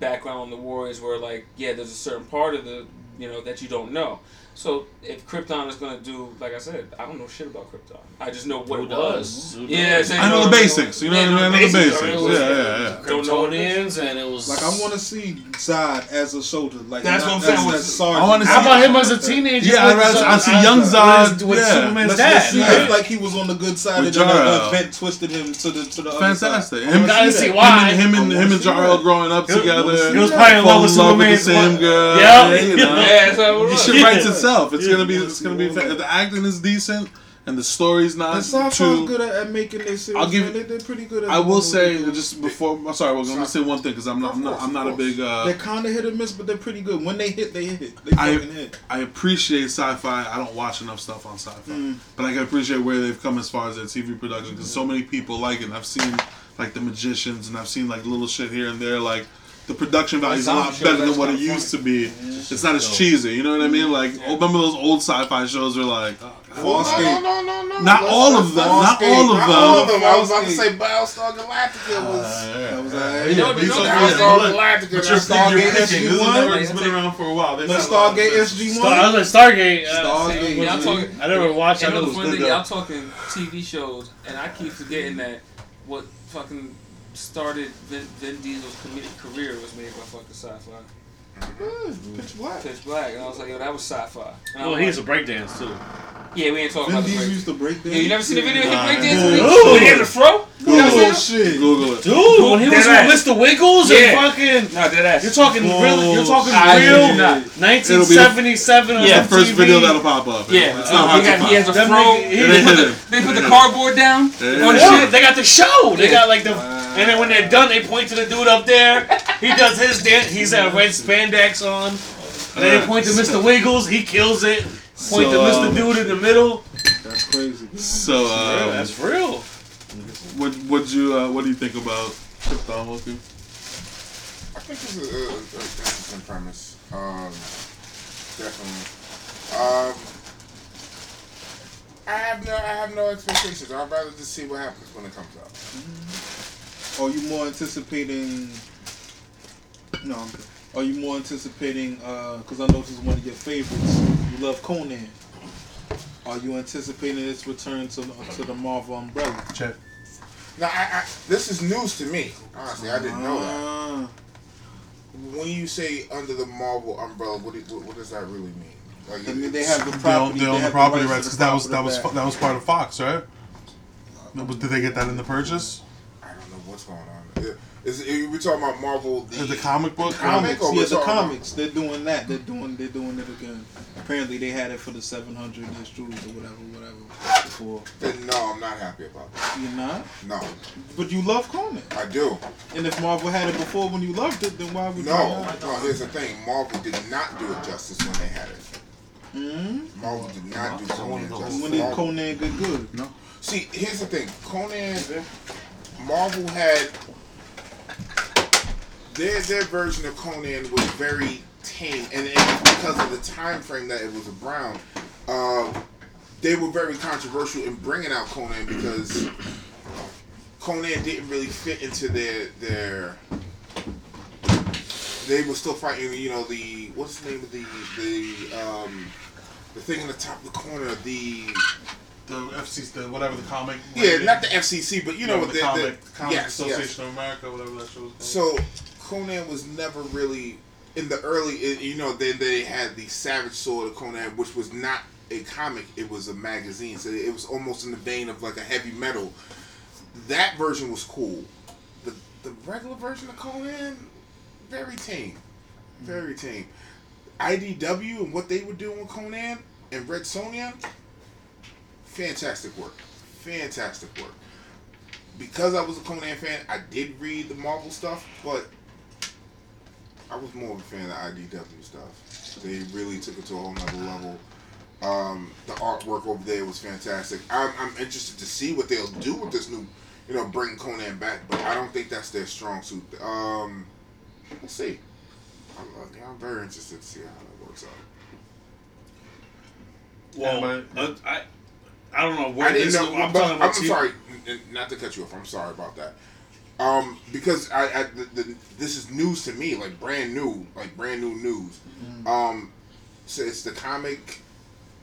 background on the Warriors where like yeah, there's a certain part of the you know that you don't know. So if Krypton is gonna do like I said, I don't know shit about Krypton. I just know what Who it was. does? Who Yeah, does? so I know the basics. You know what I mean? I know the basics. I mean, it Yeah, was- yeah, yeah. Don't know what it Kryptonians, and it was Like I want to see Zod as a soldier. Like That's not what I'm saying, as- with- as sergeant. I wanna How see- about him as a teenager? Yeah, I'd with rather- some- I see young with- Zod, with yeah. Superman's Let's, dad. let's see right? if like he was on the good side With and then Jor-El. the event twisted him to the to the other Fantastic. side. Him, I wanna gotta see see that. why. him and him and I him wanna and see Jor-El that. growing up He was- together. he was probably in fall love with in love with the Superman's same wife. girl. Yeah. you know. Yeah, so The it shit was. writes itself. It's Yeah. gonna be. It's gonna be. fa- The acting is decent, and the story's not And sci-fi's too. good at, at making their series. I'll give man. They, they're pretty good at. I will say they just before. I'm sorry. I'm gonna say one thing because I'm not. I'm not. I'm not a big. Uh, They're kind of hit or miss, but they're pretty good. When they hit, they hit. They I- fucking hit. I appreciate sci-fi. I don't watch enough stuff on sci-fi, Mm. but I can appreciate where they've come as far as their TV production because so many people like it. And I've seen like the magicians, and I've seen like little shit here and there. Like the production value is a lot zombie better than what it kinda used to be. It's not as cheesy. You know what I mean? Mm-hmm. Like oh, remember those old sci-fi shows were like. oh, Well, Farscape. no, no, no, no, no. Not all of them, not not all of Not them. all of them. I was about to say Battlestar Galactica was. Uh, that was uh, Yeah. alright. You know- you know Battlestar But Galactica. you're, that's Stargate you're picking. This is SG-1? it's been around for a while. They've Let's had a lot of Stargate. SG One. I was like, Stargate. Uh, Stargate. I never watched. I And know the it funny thing, y'all talking TV shows, and I keep forgetting that what fucking started Vin, Vin Diesel's comedic career was made by fucking sci-fi. Pitch Black. Pitch Black, and I was like, yo, that was sci-fi. And I Well, was he's a like, breakdance too. yeah, we ain't talking Vin about the Diesel break. used to break Yeah, you never seen the video of him Nah. breakdancing? Ooh. When he had the fro? You never seen it? Bullshit. Google it. Dude, when he was Dead with Mr. Wiggles Yeah. and fucking. No, dead ass. You're talking real. You're talking I real. you not. 1977 on Yeah, The the first TV. video that'll pop up. Yeah, It's uh, not hard he, to got, he has a Them fro. They They put the, him. they put the cardboard down Yeah. on the shit. they got the show. They got like the, and then when they're done, they point to the dude up there. He does his dance. He's got red spandex on. And then they point to Mr. Wiggles. He kills it. Point to Mr. um, Dude in the middle. That's crazy. So, Yeah, um, that's real. what what you uh, what do you think about Krypton, Loki? I think it's a, a, a interesting premise. Um, definitely. Um, I have no, I have no expectations. I'd rather just see what happens when it comes out. Are you more anticipating? No, I'm good. Are you more anticipating? Because I know this is one of your favorites. You love Conan. Are you anticipating its return to to the Marvel umbrella? Check. Now, I, I, this is news to me. Honestly, I didn't know that. Ah, When you say under the Marvel umbrella, what, do- what, what does that really mean? Like, I mean, they have the They own, property. they own the property rights to rights the because that was that was that was part of Fox, right? Was- Did they get that in the purchase? I don't know what's going on. Is, is, we talking about Marvel? The, The, the comic book? Comic? comics. or Yeah, the talking about- comics. They're doing that. They're doing. They're doing it again. Apparently, they had it for the 700 issues or whatever, whatever. Before Then no, I'm not happy about that. you're not, No, but you love Conan. I do. And if Marvel had it before when you loved it, then why would you No, not? no. Here's the thing: Marvel did not do it justice when they had it. hmm Marvel did not do Conan justice. When did Conan get good? No. See, here's the thing: Conan, Marvel had their their version of Conan was very tame, and, and because of the time frame that it was around, uh, they were very controversial in bringing out Conan because Conan didn't really fit into their their. They were still fighting, you know, the what's the name of the the um, the thing in the top of the corner, the The FCC, the, whatever the comic. yeah, not the FCC, but you know what the, comic, the comic yes, yes. Association of America, whatever that show was called. So Conan was never really in the early. You know, then they had the Savage Sword of Conan, which was not a comic; it was a magazine. So it was almost in the vein of like a heavy metal. That version was cool. The the regular version of Conan, very tame, very tame. IDW and what they were doing with Conan and Red Sonja, fantastic work, fantastic work because I was a Conan fan, I did read the Marvel stuff, but I was more of a fan of the IDW stuff. They really took it to a whole nother level. Um, the artwork over there was fantastic. I'm, I'm interested to see what they'll do with this new, you know, bring Conan back, but I don't think that's their strong suit. Um, we'll see. I'm, I'm very interested to see how that works out. Well, Anybody- uh, I, I don't know where I this. Know, I'm, but talking about I'm sorry, not to cut you off. I'm sorry about that. Um, because I, I the, the, this is news to me, like brand new, like brand new news. Mm-hmm. Um, so it's the comic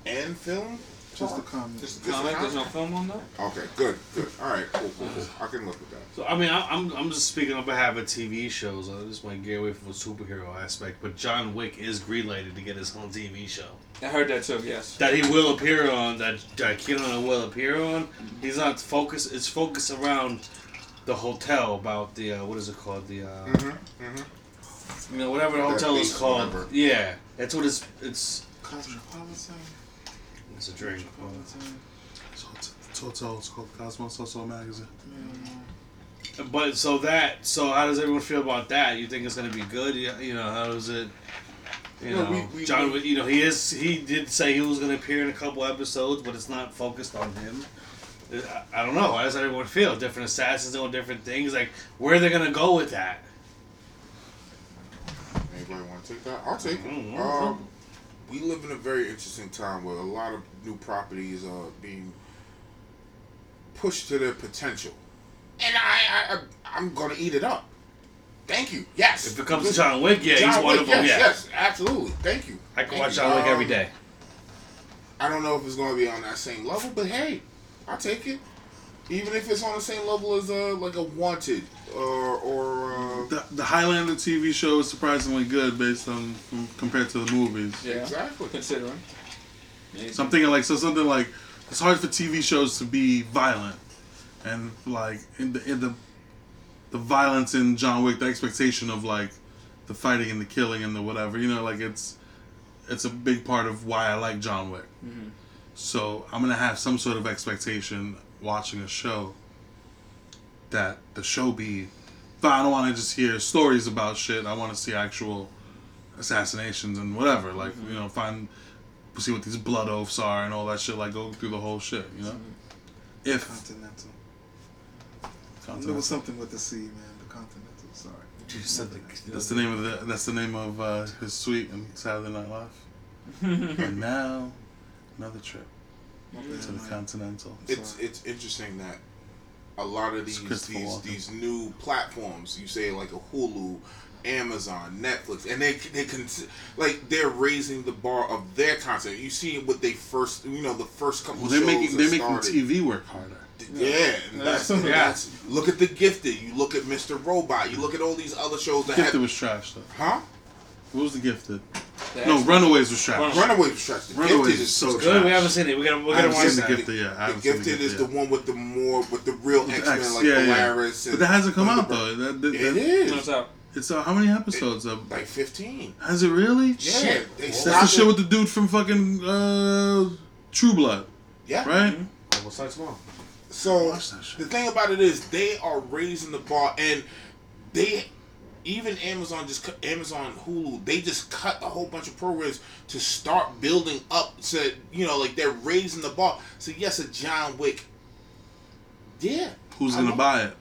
and film. Just the comics. Just Just a comic. There's no film on that. Okay, good, good. All right, cool, cool, cool. I can look at that. So I mean, I- I'm I'm just speaking on behalf of TV shows. I just want to get away from the superhero aspect. But John Wick is greenlighted to get his own TV show I heard that too. Yes. that he will appear on. That that Keanu will appear on. He's not focused. It's focused around the hotel about the uh, what is it called the uh, Mm-hmm, mm-hmm. you know whatever the hotel is called. whatever. Yeah, that's what it's it's. Cosmopolitan. It's a drink. Cosmopolitan. So it's, it's hotel. It's called Cosmos Social Magazine. But so that so how does everyone feel about that? You think it's gonna be good? You, you know how is it? You No, know, we- we- John. we- You know he is. He did say he was gonna appear in a couple episodes, but it's not focused on him. I, I don't know. How does everyone feel? Different assassins doing different things. Like where are they gonna go with that? Anybody want to take that? I'll take it. Mm, Um, we live in a very interesting time where a lot of new properties are being pushed to their potential, and I, I, I I'm gonna eat it up. Thank you. Yes. If it comes to John Wick, yeah, John he's Wick, wonderful. Yes, yeah, yes, absolutely. Thank you. I can Thank watch you. John Wick every Um, day. I don't know if it's going to be on that same level, but hey, I'll take it. Even if it's on the same level as uh, like a Wanted or or uh, The, the Highlander TV show is surprisingly good based on compared to the movies. Yeah. exactly. Considering. Maybe. So I'm thinking like so something like it's hard for TV shows to be violent, and like in the in the the violence in John Wick, the expectation of like the fighting and the killing and the whatever, you know, like it's it's a big part of why I like John Wick. So I'm gonna have some sort of expectation watching a show that the show be. But I don't want to just hear stories about shit. I want to see actual assassinations and whatever. Like you know, find see what these blood oaths are and all that shit. Like go through the whole shit. You know, if Continental. There was something with the C, man. The Continental. Sorry. You said the- That's the name of the. That's the name of uh, his suite in Saturday Night Live. and now, another trip. To the Continental. it's it's interesting that a lot of these these Walken. these new platforms, you say like a Hulu, Amazon, Netflix, and they they can like they're raising the bar of their content. You see what they first, you know, the first couple. Well, they're shows making they're making. TV work harder. Yeah, and that's, that's look at the Gifted. You look at Mr. Robot. You look at all these other shows that Gifted have, was trash though. huh? What was the Gifted? The No, X-Men. Runaways was trash. Runaways. Runaways was trash. The Runaways Gifted is is so Good. We haven't seen it. We gotta. We I gotta haven't watch seen the. Gifted yet. I The haven't seen Gifted is yet. the one with the more with the real X Men like yeah, yeah. Polaris. But that hasn't come out though. That, that, It that- is What's up? It's uh, how many episodes? Of, like fifteen. has it really? Yeah, Shit. That's stopped the shit with the dude from fucking uh, True Blood, yeah. right? We'll start tomorrow. So Watch that shit. the thing about it is they are raising the bar, and they even Amazon just cut, Amazon Hulu they just cut a whole bunch of programs to start building up. So you know, like they're raising the bar. So yes, a John Wick. Yeah, Who's I gonna buy it?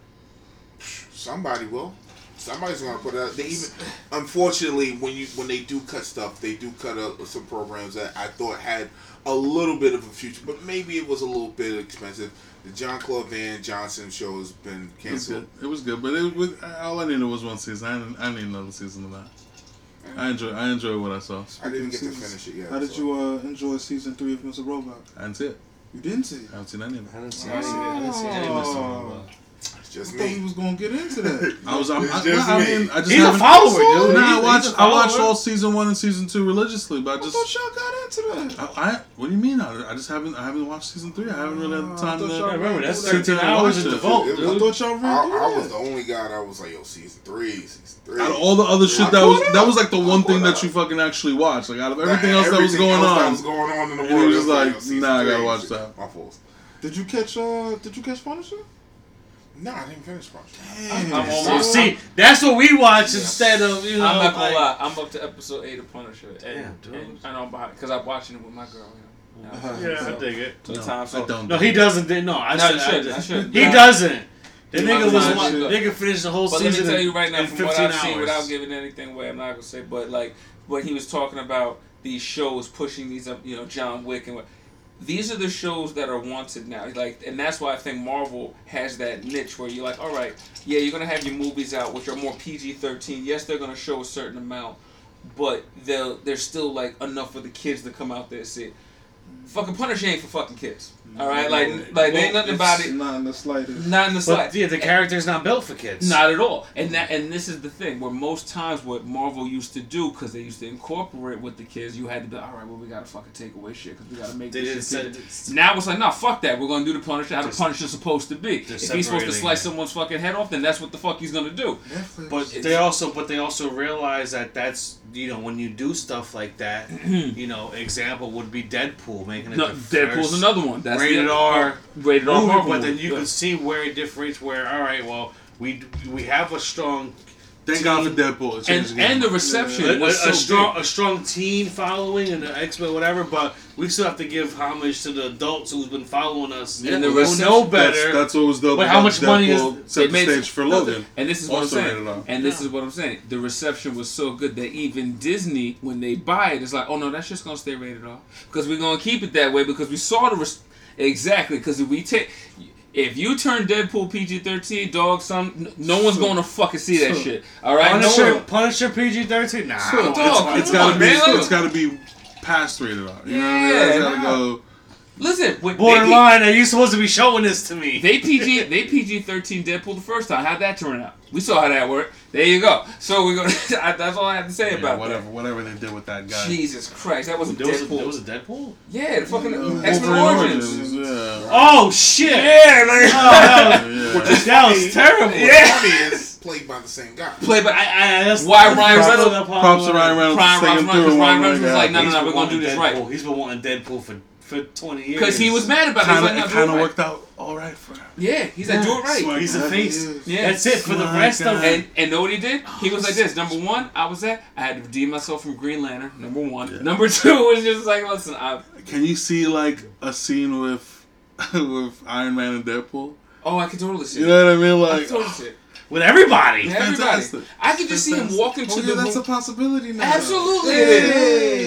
Somebody will. Somebody's gonna put it out. They even, unfortunately, when you when they do cut stuff, they do cut uh, some programs that I thought had a little bit of a future, but maybe it was a little bit expensive. The Jean-Claude Van Johnson show has been It was canceled. good. It was good, but it was all I needed was one season. I didn't, I didn't need another season of that. I enjoy I enjoy what I saw. I didn't get to finish it yet. How did so. you uh, enjoy season three of Mr. Robot? I didn't see it. You didn't see. it? I haven't seen any of it. I didn't see. I didn't see- I didn't see any of this Oh. It's I just thought we me. was gonna get into that. I was. I'm, I, just I me. mean, I just He's a follower, dude. Nah, I watched. a I watched all season one and season two religiously, but I I just. thought y'all got into that. I, I what do you mean? I, I just haven't. I haven't watched season three. I haven't really had the I time to. y'all I remember that's Sit 13 and hours watch in it. the vault, It I was- dude. thought y'all really I, did I was the only guy that was like, yo, season three, season three. Out of all the other shit I that was caught that was like the I one thing that you fucking actually watched. Like out of everything else that was going else that on. was going on in the world. he was it like, yo, nah, I gotta watch that. My fault. Did you catch uh? Did you catch Punisher? No, I didn't finish Punisher. Damn. I'm almost- see, that's what we watch instead of you know. I'm not gonna like- lie. I'm up to episode eight of Punisher, and, Damn, dude. and I know about because I'm watching it with my girl. You know, Uh-huh. Yeah, I so, dig it. so No, time, I don't. No, he doesn't. do- No, I No, should. you I should, just- I should. He Yeah. doesn't. The Yeah, nigga I'm was not one. sure. Nigga finished the whole season. But let me season. tell you right now, in from what 15 I've seen, hours. without giving anything away, I'm not gonna say, but like when he was talking about these shows pushing these up, you know, John Wick and what. These are the shows that are wanted now, like, and that's why I think Marvel has that niche where you're like, all right, yeah, you're gonna have your movies out which are more PG-13. Yes, they're gonna show a certain amount, but they'll there's still like enough for the kids to come out there and see. Fucking Punisher ain't for fucking kids. All right, like, like there ain't nothing about it. Not in the slightest. Not in the But slightest. yeah, the character's not built for kids. Not at all. And that and this is the thing where most times what Marvel used to do because they used to incorporate with the kids, you had to be all right. Well, we gotta fucking take away shit because we gotta make They this didn't shit. say. PG. Now it's like, no, fuck that. We're gonna do the Punisher how the Punisher's supposed to be. If he's supposed to slice it. someone's fucking head off, then that's what the fuck he's gonna do. Netflix. But they also, but they also realize that that's you know when you do stuff like that, you know, example would be Deadpool making it No, the Deadpool's first another one. That's rated the, R rated R movie, Marvel but then you Yeah. can see where it differentiates. Where all right, well, we we have a strong Thank God for Deadpool. It and changed the game. and the reception a, a, was so a strong big. a strong teen following and the X Men whatever, but we still have to give homage to the adults who's been following us And the who know better. That's, that's what was dope. But how about much money is- Deadpool They set the made- stage for no, Logan. And this is what Also I'm rated saying. R. And this Yeah. is what I'm saying. The reception was so good that even Disney, when they buy it, is like, oh no, that's just gonna stay rated R because we're gonna keep it that way because we saw the res- exactly because if we take. If you turn Deadpool PG thirteen, dog, some no one's going to fucking see that shit. All right, no Punisher, one- Punisher PG thirteen. Nah, So, I don't- dog, It's Come gotta on, be. man. It's gotta be past rated R. You know what I mean? Yeah, It's gotta nah. go. Listen, when they, borderline. Are you supposed to be showing this to me? they PG they PG thirteen Deadpool the first time. How'd that turn out? We saw how that worked. There you go. So we go. that's all I have to say Yeah, about whatever, whatever they did with that that. guy. Jesus Christ, that wasn't There was, a, Deadpool. there was a Deadpool. yeah, the fucking Uh, X Men Wolverine Origins. Yeah. Oh shit! Yeah, like, Oh, that was, Yeah. that was terrible. Yeah. Funny is played by the same guy. Played by I, I, that's, Why Ryan that's Reynolds- the. Props to Ryan Reynolds Ryan for sticking Reynolds, through. because and Ryan Reynolds was like, no, no, no, we're gonna do this Deadpool. right. He's been wanting Deadpool for for twenty years. because he was mad about it. Kind He's of, like, it kind of it worked out all right for him. Yeah, he's like, do it right. He's a face. Yeah. That's it for the Smart rest of it. And and know what he did? He was like oh, this. Number one, I was that I had to redeem myself from Green Lantern. Number one. Yeah. Number two was just like, listen, I Can you see like a scene with with Iron Man and Deadpool? Oh, I can totally see. You know what I mean? I Like, can totally see it. With everybody. Yeah. everybody. fantastic. I can just see him Fantastic. walking to Oh, the. yeah, that's a possibility now. Absolutely, Hey. it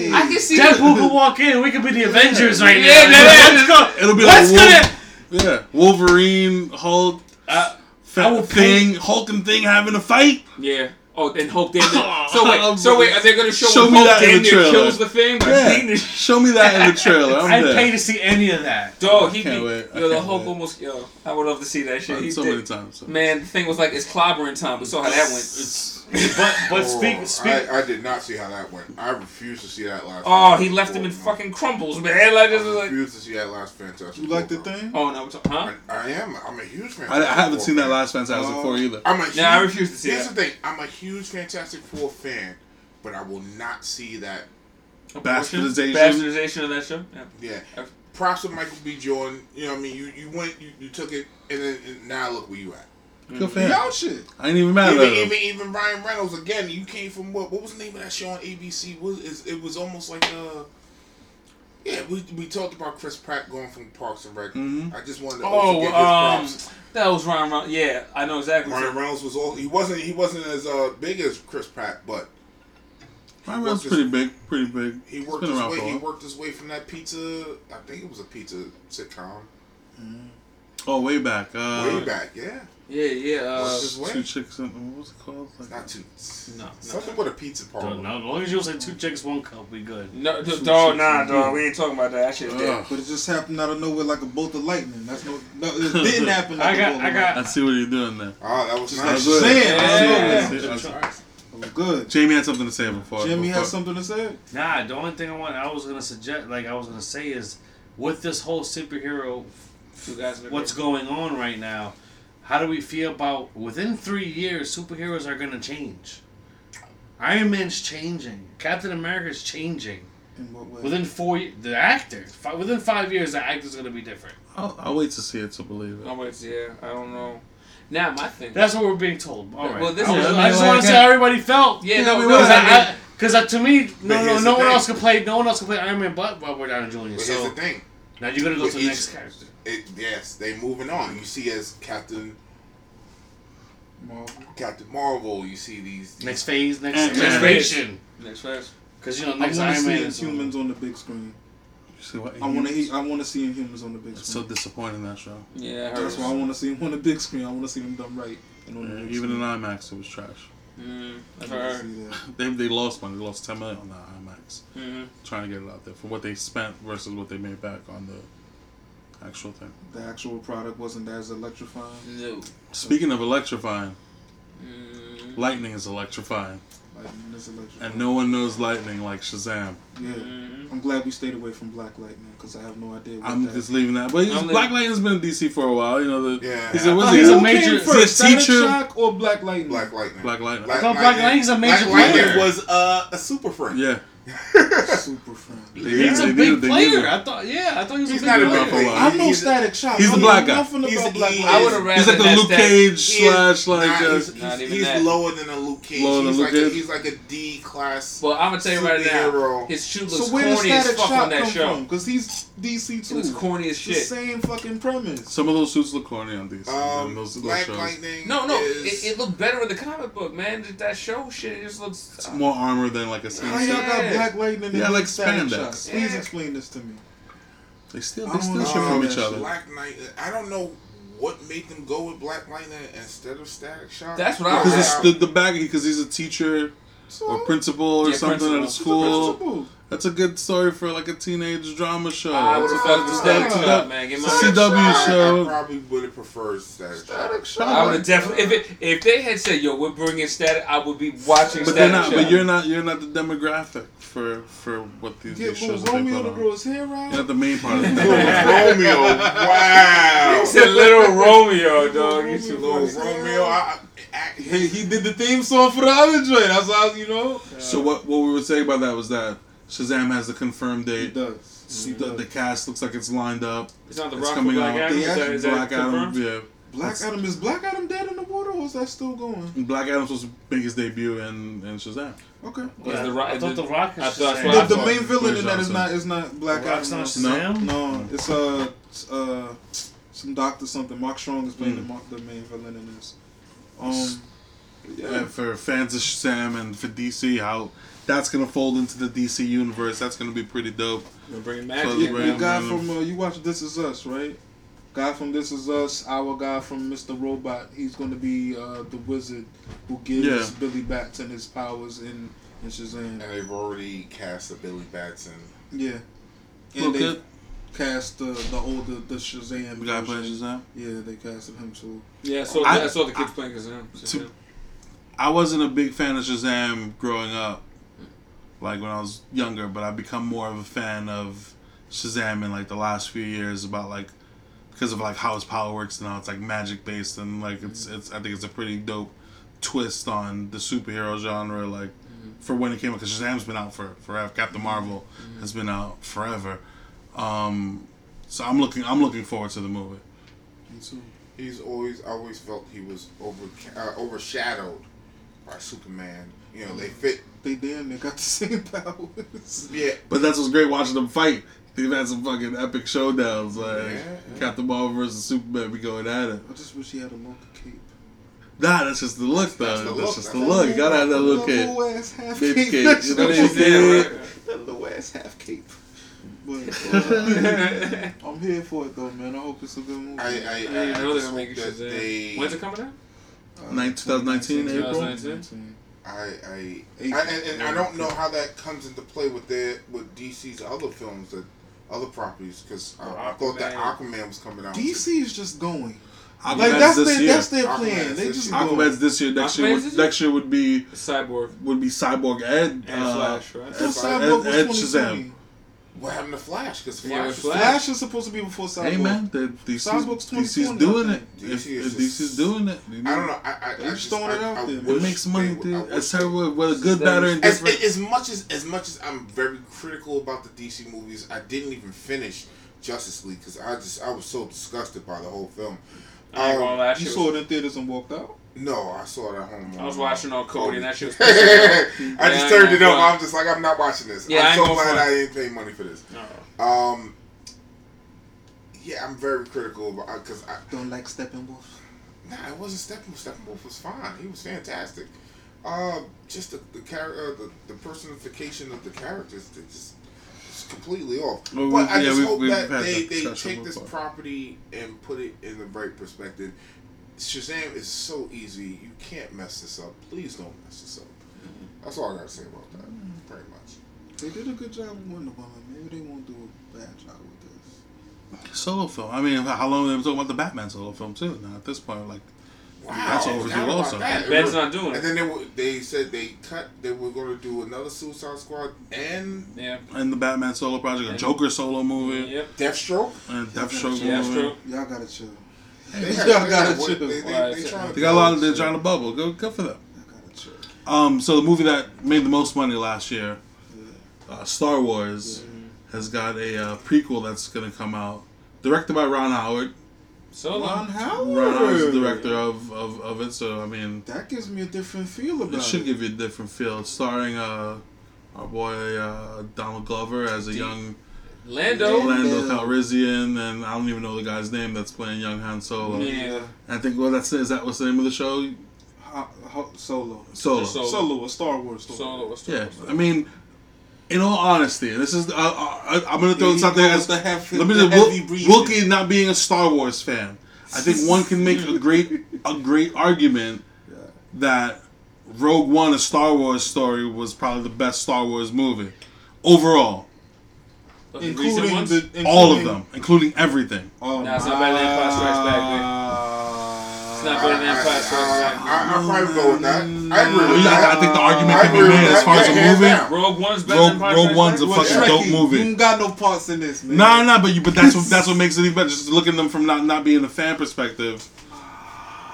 is. I can see. Deadpool could walk in. We could be the Avengers right Yeah, now. yeah, Let's go. It'll be What's like gonna? Yeah, Wolverine, Hulk, Uh, fa- I will thing, Hulk and thing having a fight. Yeah. Oh, and Hulk damn near. So wait, so wait, are they gonna show, Show when me Hulk that in damn the trailer. kills the thing Yeah, show me that in the trailer. I'm I'd there. pay to see any of that. dog? He can't be, wait. I yo, the can't Hulk wait. almost yo. I would love to see that shit. Uh, he so did. many times. so. Man, the thing was like it's clobbering time. We saw how that went. It's but but Oh, speak speak. I, I did not see how that went. I refuse to see that last. Oh, he left him in man. fucking crumbles, man. Like this I is like. refuse to see that last Fantastic You like the thing? Oh no, we're talking, huh? I, I am. I'm a huge fan. I, I haven't seen that last Fantastic. Four either. I'm a huge, No, I refuse to see Here's that. the thing. I'm a huge Fantastic Four fan, but I will not see that. Bastardization. Bastardization of that show. Yeah. Yeah. Okay. Props to Michael B. Jordan. You know what I mean? You you went, you, you took it, and then and now look where you at. Good for He him. out shit. I ain't even mad Even, at him. even even Ryan Reynolds again. You came from what? What was the name of that show on ABC? Was it was almost like uh. Yeah, we, we talked about Chris Pratt going from Parks and Rec. Mhm. I just wanted to also Oh, give his um, props. that was Ryan. Ryan yeah, I know exactly. what Ryan Reynolds was all he wasn't he wasn't as uh, big as Chris Pratt, but My man's pretty big, pretty big. he He's worked his way. He worked his way from that pizza. I think it was a pizza sitcom Oh, way back. Uh, way back. Yeah, Yeah, yeah. Uh, Worked his way. Two chicks. In, what was it called? Like, Not too. No, no. Something with a pizza parlor. know. As long as you don't say two chicks, one cup, we good. no, d- Shoot, dog, shoot, nah, shoot, dog. We ain't talking about that. That shit's dead. But it just happened out of nowhere like a bolt of lightning. That's no, no it didn't happen. Like I a got- bolt of I got- I see what you're doing there. Oh, that was Just nice. like saying, Yeah. out of nowhere. I see- I see. Oh, good. Jamie had something to say before. Jimmy before. has something to say. Nah, the only thing I want, I was gonna suggest, like I was gonna say, is with this whole superhero, guys what's going on right now. How do we feel about within three years, superheroes are gonna change? Iron Man's changing. Captain America's changing. In what way? Within four, the actor, fi- within five years, the actor's gonna be different. I'll, I'll wait to see it to believe it. Oh, wait, yeah, I don't know. Now my thing. That's what we're being told. All right. Well, this I, is- was- I I just mean, want to see how everybody felt. yeah, Yeah, no, we no, will. Because uh, to me, no, no, no one thing. else can play. No one else can play Iron Man but Robert Downey Jr. But here's So the thing. now you're gonna go With to the each- next character. It, yes, they moving on. You see as Captain Marvel. Captain Marvel. You see these. these Next phase, next Ant-Man. generation. next phase. Because you know next want to Iron see Man is Inhumans on the big screen. You see what? I want to. I want to see humans on the big It's so disappointing that show. Yeah, That's why I want to see them on the big screen. I want to see them done right. And on the Yeah, big even in. IMAX, it was trash. Mm, I I've wanna heard. see that. They they lost money. They lost ten million on that IMAX. Mm, Trying to get it out there for what they spent versus what they made back on the actual thing. The actual product wasn't as electrifying. no. Speaking of electrifying, Mm, lightning is electrifying, Like, it's electrifying. and no one knows lightning like Shazam. Yeah. mm. I'm glad we stayed away from Black Lightning because I have no idea what I'm that just leaving that. But he's, I'm Black li- Lightning's been in DC for a while. You know the Yeah. he's a, what's Oh, he's he's a a major- came he's first, teacher. Shock or Black Lightning? Black Lightning. Black Lightning. Black, thought Black Lightning's a major Black Lightning player. was uh, a super friend. Yeah, Super friend. They He's need- a big need- they player. him. I thought, yeah, I thought he was He's a big a player. player. I know He's- Static Shock. he's I the know black guy. Nothing He's- about he Black is- I would have rather He's like the Luke Cage slash like. nah, uh, he's, Not even he's that. lower than a Luke Cage. Lower than he's Luke like a, Cage? he's like a D class. Well, I'm gonna tell you right now, Superhero. his shoot looks So where does corny as Static fuck Shock on that come show. from? Because he's DC It too. looks corny as It's the shit. same fucking premise. some of those suits look corny on DC. Um, those, those Black shows. Lightning. No, no, is, it, it looked better in the comic book, man. That- That show shit it just looks. It's more armor than like a scene. How y'all got Black Lightning Yeah, like Static spandex. Shock? Please explain this to me. They steal. I They don't know. shit from each other. Black Knight. I don't know what made them go with Black Lightning instead of Static Shock. That's what I was Because it's the the baggy. Because he's a teacher So, or principal or Yeah, something principal. at a It's a school. That's a good story for like a teenage drama show. I would have a- fucked with it's Static a- Shock, man. Get my. CW I, show. I probably would have preferred Static Shock. Static Shock. I would have definitely if it, if they had said yo we're bringing static I would be watching But static. not. Shock. But you're not. You're not the demographic for for what these, Get these shows little that they Romeo put to on. grow his hair out. You're not the main part of the Little. Romeo. Wow. He said little Romeo, dog. You too Little close. Romeo. I, I, Hey, he did the theme song for the other joint. That's how you know. So what what we were saying about that was that Shazam has the confirmed He date. does. He The, does. the cast looks like it's lined up. It's not the It's rock for coming Black out. Adam. They Is that, actually is that Black Adam. Yeah. Black Adam is Black Adam dead in the water or is that still going? Black Adam's supposed to make his debut in, in Shazam. Okay. Was the Rock- I thought the- the Rock I is thought- Shazam. Well, I The, the main villain in that is not is not Black Rock's Adam. not no. Shazam? No, it's uh, it's, uh, some doctor something. Mark Strong is playing Mm. the, the main villain in this. Um, yeah, for fans of Shazam and for DC, how that's gonna fold into the DC universe, that's gonna be pretty dope. We're bringing So magic. the in. brand- guy from uh, you watch This Is Us, right? Guy from This Is Us, our guy from Mr. Robot. He's going to be uh, the wizard who gives Yeah. Billy Batson his powers in, in Shazam. And they've already cast a Billy Batson. Yeah, Look and they good. Cast the the older the Shazam. The guy playing version. Shazam. Yeah, they casted him too. Yeah, I saw, I- I, saw the kids playing Shazam. to- I wasn't a big fan of Shazam growing up, like when I was younger, but I've become more of a fan of Shazam in like the last few years about like because of like how his power works and how it's like magic based and like it's mm-hmm. it's I think it's a pretty dope twist on the superhero genre like mm-hmm. for when it came out because Shazam's been out for forever. Captain mm-hmm. Marvel has been out forever. Um, so I'm looking I'm looking forward to the movie. Me too. He's always I always felt he was over uh, overshadowed by Superman. You know, they fit. They damn near got the same powers. Yeah, But that's what's great watching them fight. They've had some fucking epic showdowns. Like Yeah, yeah. Captain Marvel versus Superman be going at it. I just wish he had a longer cape. Nah, that's just the look though. That's That's, the look. just That's the look. You gotta have that little cape. Little kid. ass half Baby cape. cape. You know what what I'm saying? That little ass half cape. But uh, I'm here for it though, man. I hope it's a good movie. I I, I I, didn't I know they just were hope making that Shazam. they. When's it coming out? Uh, Nine- 2019 April? 2019. I I, I and, and I don't know how that comes into play with their with DC's other films that other properties because I, I thought that Aquaman. Aquaman was coming out. DC is just going. Aquaman's Like that's this their year. that's their Aquaman's plan. They this just year. go. Aquaman's this year. Next year, Aquaman's would, year? next year would be Cyborg would be Cyborg and, and uh, Flash, right? I Cyborg Ed- Ed was Shazam. 2020. What happened to Flash? Because Flash, with is Flash. Flash is supposed to be before Cyborg. Hey man, the DC's, Cyborg's DC's doing I it. think. If, DC is if just- DC's doing it, they I do don't it. know. I, I, They I just just throwing it out I there. It makes money, they I dude. wish It's they- terrible. Whether good, Shazam. bad, or as, indifferent. as much as as much as I'm very critical about the DC movies, I didn't even finish Justice League because I just I was so disgusted by the whole film. I ain't gonna Um, lie, You saw it in theaters and walked out. No, I saw it at home. I was watching uh, on Kodi, and that shit was I pissing me off. just turned I it ain't up. I'm just like, I'm not watching this. Yeah, I I'm ain't so glad front. I didn't pay money for this. No. Um, yeah, I'm very critical about because I Don't like Steppenwolf. nah, it wasn't Steppenwolf. Steppenwolf was fine. He was fantastic. Uh, just the the character, uh, the, the personification of the characters, they just it's completely off. Well, but I we- yeah, just we've- hope we've that they, they take this before. property and put it in the right perspective. Shazam is so easy. You can't mess this up. Please don't mess this up. Mm-hmm. That's all I gotta say about that. Mm-hmm. Pretty much. They did a good job with Wonder Woman. Maybe they won't do a bad job with this. Solo film. I mean, how long they were talking about the Batman solo film too? Now at this point, like Wow, That's I overdue forgot about also. that. Ben's not doing it. And then they were, they said they cut. They were going to do another Suicide Squad and Yeah. and the Batman solo project, a Joker solo movie, Yep. Deathstroke. and Deathstroke Yeah, movie. Deathstroke. Y'all gotta chill. They, Y'all they, gotta chill. they, they, they, it's- trying to They got a lot of. They're build trying to bubble. Good, good for them. Y'all gotta chill. Um, so the movie that made the most money last year, uh, Star Wars, has got a uh, prequel that's gonna come out, directed by Ron Howard. So Ron. Howard. Ron Howard's the director of, of, of it, so I mean, That gives me a different feel about it It should it. give you a different feel. Starring uh, our boy uh, Donald Glover as a young Lando. Lando Lando. Calrissian, and I don't even know the guy's name that's playing young Han Solo. Yeah. I think well, that's is that what's the name of the show? Ho- ho- solo. Solo. Just Solo. Solo, a Star Wars story. Solo was Yeah, I mean, in all honesty, this is uh, uh, I'm gonna throw Here this you out there go as the heavy- let me the just Wil- heavy breathing. Wilkie not being a Star Wars fan. I think one can make a great a great argument that Rogue One, a Star Wars story, was probably the best Star Wars movie overall. The including ones? the including, All of them, including everything. Oh, Nah, it's not better than Empire Strikes Back, Back. It's not better than Empire Strikes Back. I, I, I'll probably go with that. I agree with that. I think the argument can be made as far as a movie. down. Rogue One's better Rogue- than Empire Rogue One's a Well, fucking Trekkie, dope movie. You ain't got no parts in this, man. Nah, nah, but you, but that's what that's what makes it even better. Just looking at them from not not being a fan perspective.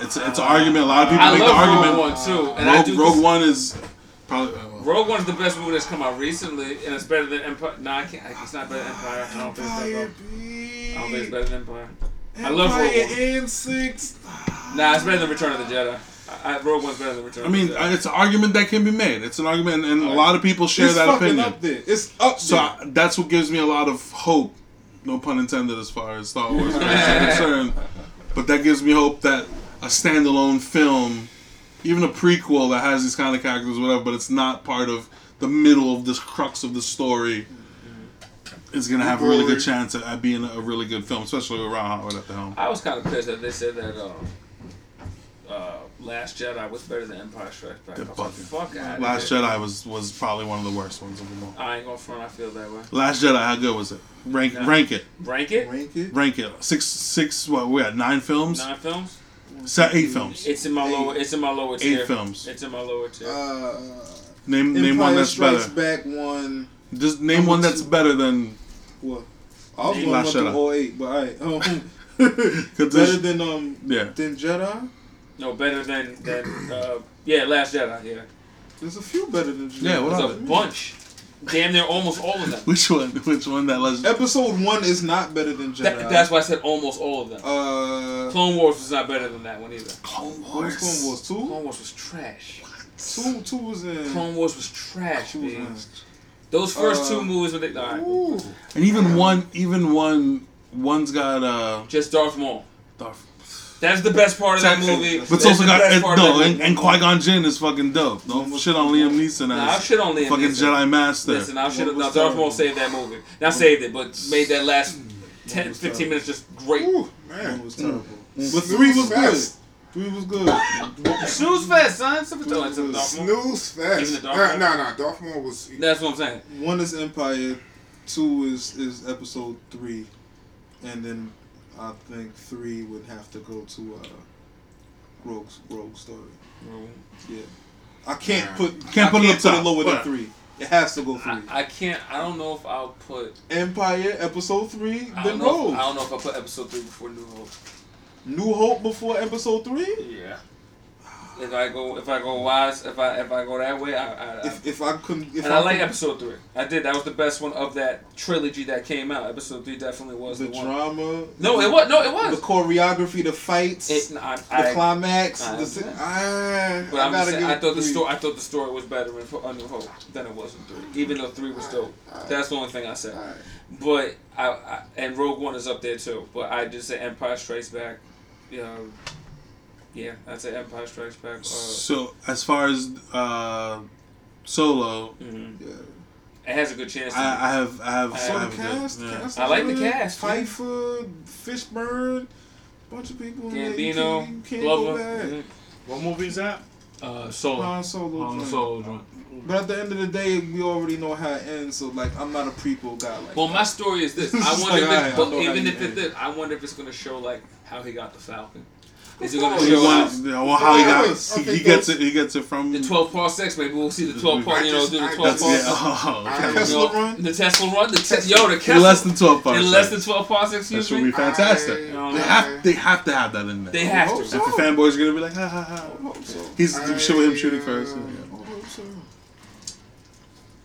It's it's an argument. A lot of people I make the love argument. Rogue One too, and I Rogue, do. Rogue One is probably. Rogue One's the best movie that's come out recently, and it's better than Empire. Nah, I can't. It's not better than Empire. I don't think it's better. B. I don't think it's better than Empire. I love Empire Rogue One. and six. Nah, it's better than Return of the Jedi. I, I, Rogue One's better than Return. I mean, of the it's an argument that can be made. It's an argument, and a lot of people share It's that fucking opinion. up there. It's up So. I, that's what gives me a lot of hope no pun intended, as far as Star Wars is concerned. But that gives me hope that a standalone film, even a prequel that has these kind of characters, whatever, but it's not part of the middle of this crux of the story, is gonna have a really good chance at, at being a really good film, especially with Ron Howard at the helm. I was kind of pissed that they said that um, uh, Last Jedi was better than Empire Strikes Back. I They're like, fuck out Last Jedi was was probably one of the worst ones of them all. I ain't gonna front. I feel that way. Last Jedi, how good was it? Rank Nah. rank it, Rank it. Rank it. rank it. Six six. What we had nine films. Nine films. Se- eight films. It's in my Eight. lower. It's in my lower tier. Eight films. It's in my lower tier. Uh, Name name one that's Strikes better. Back one. Just name one that's two. better than. What? I was going Last up Jedi. to all eight, but alright. Um, better than um yeah. than Jedi. no, better than than uh, yeah, Last Jedi. Yeah, There's a few better than Jedi. Yeah, what there's a they? bunch. Damn near almost all of them. Which one? Which one that last? Episode one is not better than Jedi. That, that's why I said almost all of them. uh. Clone Wars was not better than that one either. Clone What was Clone Wars two? Clone Wars was trash. What? Two, two was in. Clone Wars was trash, Two was in. Those first Uh, two movies were they, all right. Ooh. And even one, even one, one's got uh. just Darth Maul. Darth- That's the best part of that movie. But it's also got it, part no, and, movie. and Qui Gon Jinn is fucking dope. Don't shit on Liam Neeson Nah, I'll as shit on Liam fucking Neeson. Jedi Master. Listen, I should have. What Now Darth Maul saved that movie. Not saved it, but made that last 10, 15 terrible? minutes just great. Ooh, One man. was terrible. Mm. But three was fest. good. Three was good. Snooze fest, son. Something to Snooze fest. Even the Darth Nah, Maul? nah, nah. Darth Maul was. That's what I'm saying. One is Empire, two is is episode three, and then I think three would have to go to uh, Rogue Rogue Story. Yeah, I can't Nah. put Can't I put it can't up put top. it lower than three. It has to go three. I, I can't. I don't know if I'll put. Empire episode three, I then don't, if, I don't know if I'll put episode three before New Hope. New Hope before episode three. Yeah. If I go, if I go wise, if I if I go that way, I. I, I If, if I couldn't, if and I, like episode three. I did. That was the best one of that trilogy that came out. Episode three definitely was the the, one. drama. No, it was. No, it was The choreography, the fights, It, I, the I, climax. I the, I, but I I'm saying, I thought the story. I thought the story was better in New Hope than it was in three. Even though three was dope. That's the only thing I said. Alright. But I, I and Rogue One is up there too. But I just say Empire Strikes Back. You know, yeah, I'd say Empire Strikes Back. Uh, So as far as uh, Solo, mhm. Yeah. It has a good chance. To I, I have I have, I So I the have a good- cast, yeah. cast I like the cast, man. Pfeiffer, Fishburne, bunch of people. that you Gambino, can't, you go Glover. back. mhm. What movie is that? Uh, Solo. Han Solo. Han. Solo joint. But at the end of the day, we already know how it ends. So like, I'm not a prequel guy. Like, Well, that. my story is this. I wonder like, if, alright, it, I but know how even you if it did, I wonder if it's gonna show like how he got the Falcon. Is it gonna course. He show wants- how yeah, well, how he got Yes. he, Okay, he gets it he gets it from the twelve parsecs? Maybe we'll see the twelve part. You know, do the twelve part. yeah. Oh, I- okay. Kessel you know, run? The Kessel run. The te- yo, the Kessel. less than twelve parts. in less than twelve parts. Excuse That should me. be fantastic. I- No, They no. have they have to have that in there. They have to. so. And for fanboys, are gonna be like, ha ha ha. I hope so. He's I, show him shooting first. I hope so.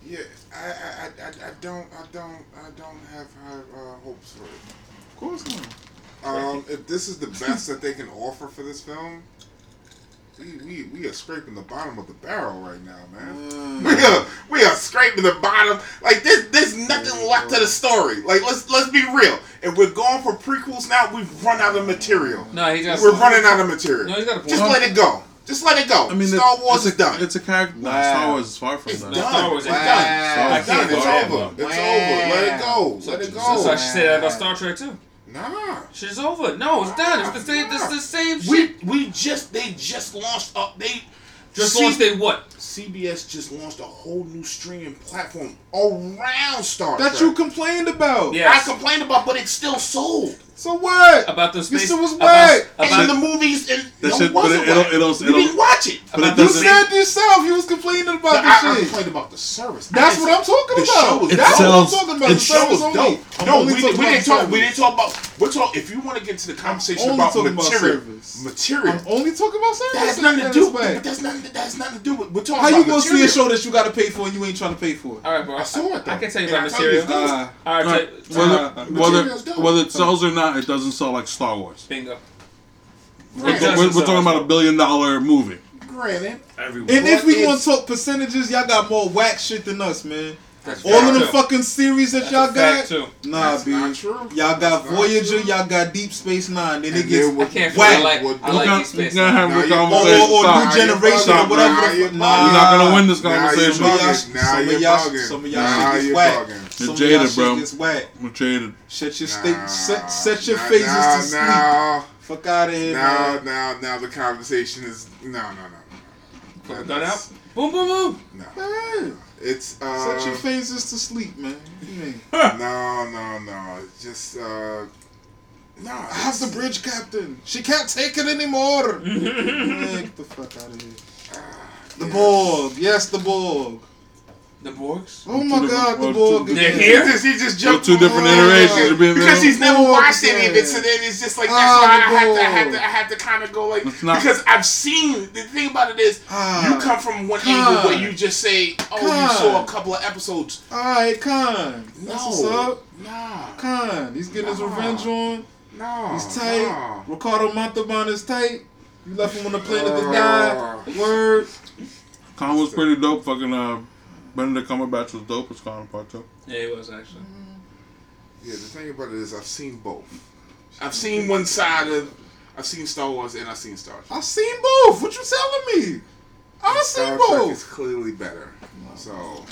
Yeah, I, I, I, I- I don't, I don't, I don't have high uh, hopes for it. Of course not. Um, if this is the best that they can offer for this film, we, we, we are scraping the bottom of the barrel right now, man. We are, we are scraping the bottom. Like there's, there's nothing left to the story. Like let's, let's be real. If we're going for prequels now, we've run out of material. No, he got. We're running out of material. No, he's got a point. Just let it go. Just let it go. I mean, Star it- Wars it's is a, done. It's a character. Nah, Wow. Star Wars is far from It's done. done. Star Wars is it's done. done. It's done. It's go over. It's over. Let it go. Let it So, so I go. should say that about Star Trek too. Nah. Shit's over. No, it's done. It's the same. It's the same We shit. we we just they just launched up they Just C- launched they what? CBS just launched a whole new streaming platform around Star That you complained about. Yeah. I complained about, but it's still sold. So what? About the space. shit was about, whack. and about, the movies and That no, shit- but wasn't it- it don't- whack. it don't- We it don't- didn't watch it. But it You said yourself you was complaining about But I, I the shit. complained about the service. That's what I'm talking about. That's what I'm talking about. The The show was dope. I'm No, only we, we about didn't talk. We didn't talk about. We're talk. If you want to get to the conversation only about talking about material, service. material. I'm only talking about service. that has nothing to do. this But that's nothing. That has nothing to do with. We're talking How about you gonna see a show that you gotta pay for and you ain't trying to pay for it? all right, bro. I saw it. I can tell you about I told material. it's good. All right, Right. Whether, uh, whether, material's dope. whether it sells or not, it doesn't sell like Star Wars. bingo. We're, It doesn't we're, we're sell talking about a billion dollar movie. Granted, Everyone. and if we want to talk percentages, y'all got more whack shit than us, man. That's All of fact, them too. fucking series that That's y'all a fact, got. too. Nah, That's B. not true. Y'all got That's not Voyager, true. y'all got Deep Space Nine. Then And it gets I can't whack. I like What- I You like can't- Deep Space you can't have Nine. a Now you- or, conversation. or, or Stop. New you're Generation bugging. or whatever. Now the you're fuck- bugging. You're not gonna win this Now you're conversation. Some of y'all, bugging. Now some you're of y'all, bugging. some of y'all Now shit gets you're whack. bugging. Some You're of y'all jaded, shit bro. gets whack. I'm jaded. Shut your state, Nah, set, set your nah, phasers nah, to sleep. Now, Fuck out of here, now, man. now, now, the conversation is no, no, no, Put no. the gun out. Boom, boom, boom. No, Man, it's uh, set your phasers to sleep, man. What you mean? no, no, no. It's just uh, no. I have the bridge captain. She can't take it anymore. man, get the fuck out of here. The Borg. Yes, the Borg. The Borgs. Oh my god, the different- Borg. two They're again. He just, he just Well, jumped two different Oh, iterations. yeah. Being because he's never Borg watched any of it, again. so then it's just like that's Ah, why I have to, I have to, I have to kind of go like not- because I've seen the thing about it is Ah. you come from one Come angle where on. you just say, oh, Come you saw a couple of episodes. Alright, Khan. That's what's up. nah, Khan. He's getting his revenge on. no, He's tight. nah. Ricardo Montalban is tight. You left him on the planet to Uh. die. Word. Khan was pretty dope. Fucking uh, Benedict Cumberbatch was dope as Khan part two. Yeah, he was actually. Mm-hmm. Yeah, the thing about it is I've seen both. I've seen one side of, I've seen Star Wars and I've seen Star Trek. I seen both. What you telling me? I've seen Star Trek is both. clearly better. So,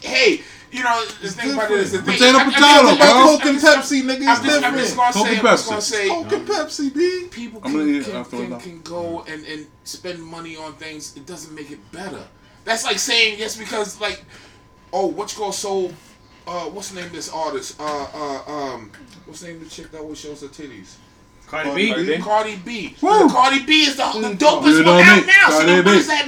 hey, you know the thing about it is the thing. Potato, I- I- I- potato, I'm bro. Coke and Pepsi, nigga, I'm just, I'm different. just gonna Coke say, and I'm just Pepsi. gonna say, Coke and Pepsi, B. people can, can, can, can go and, and spend money on things. It doesn't make it better. That's like saying yes because like, oh, what you call so. Uh, what's the name of this artist? Uh, uh, um, what's the name of the chick that always shows her titties? Cardi Cardi B. B. Cardi B. Woo. Cardi B is the, the dopest You one out me. now. So Cardi then what B. does that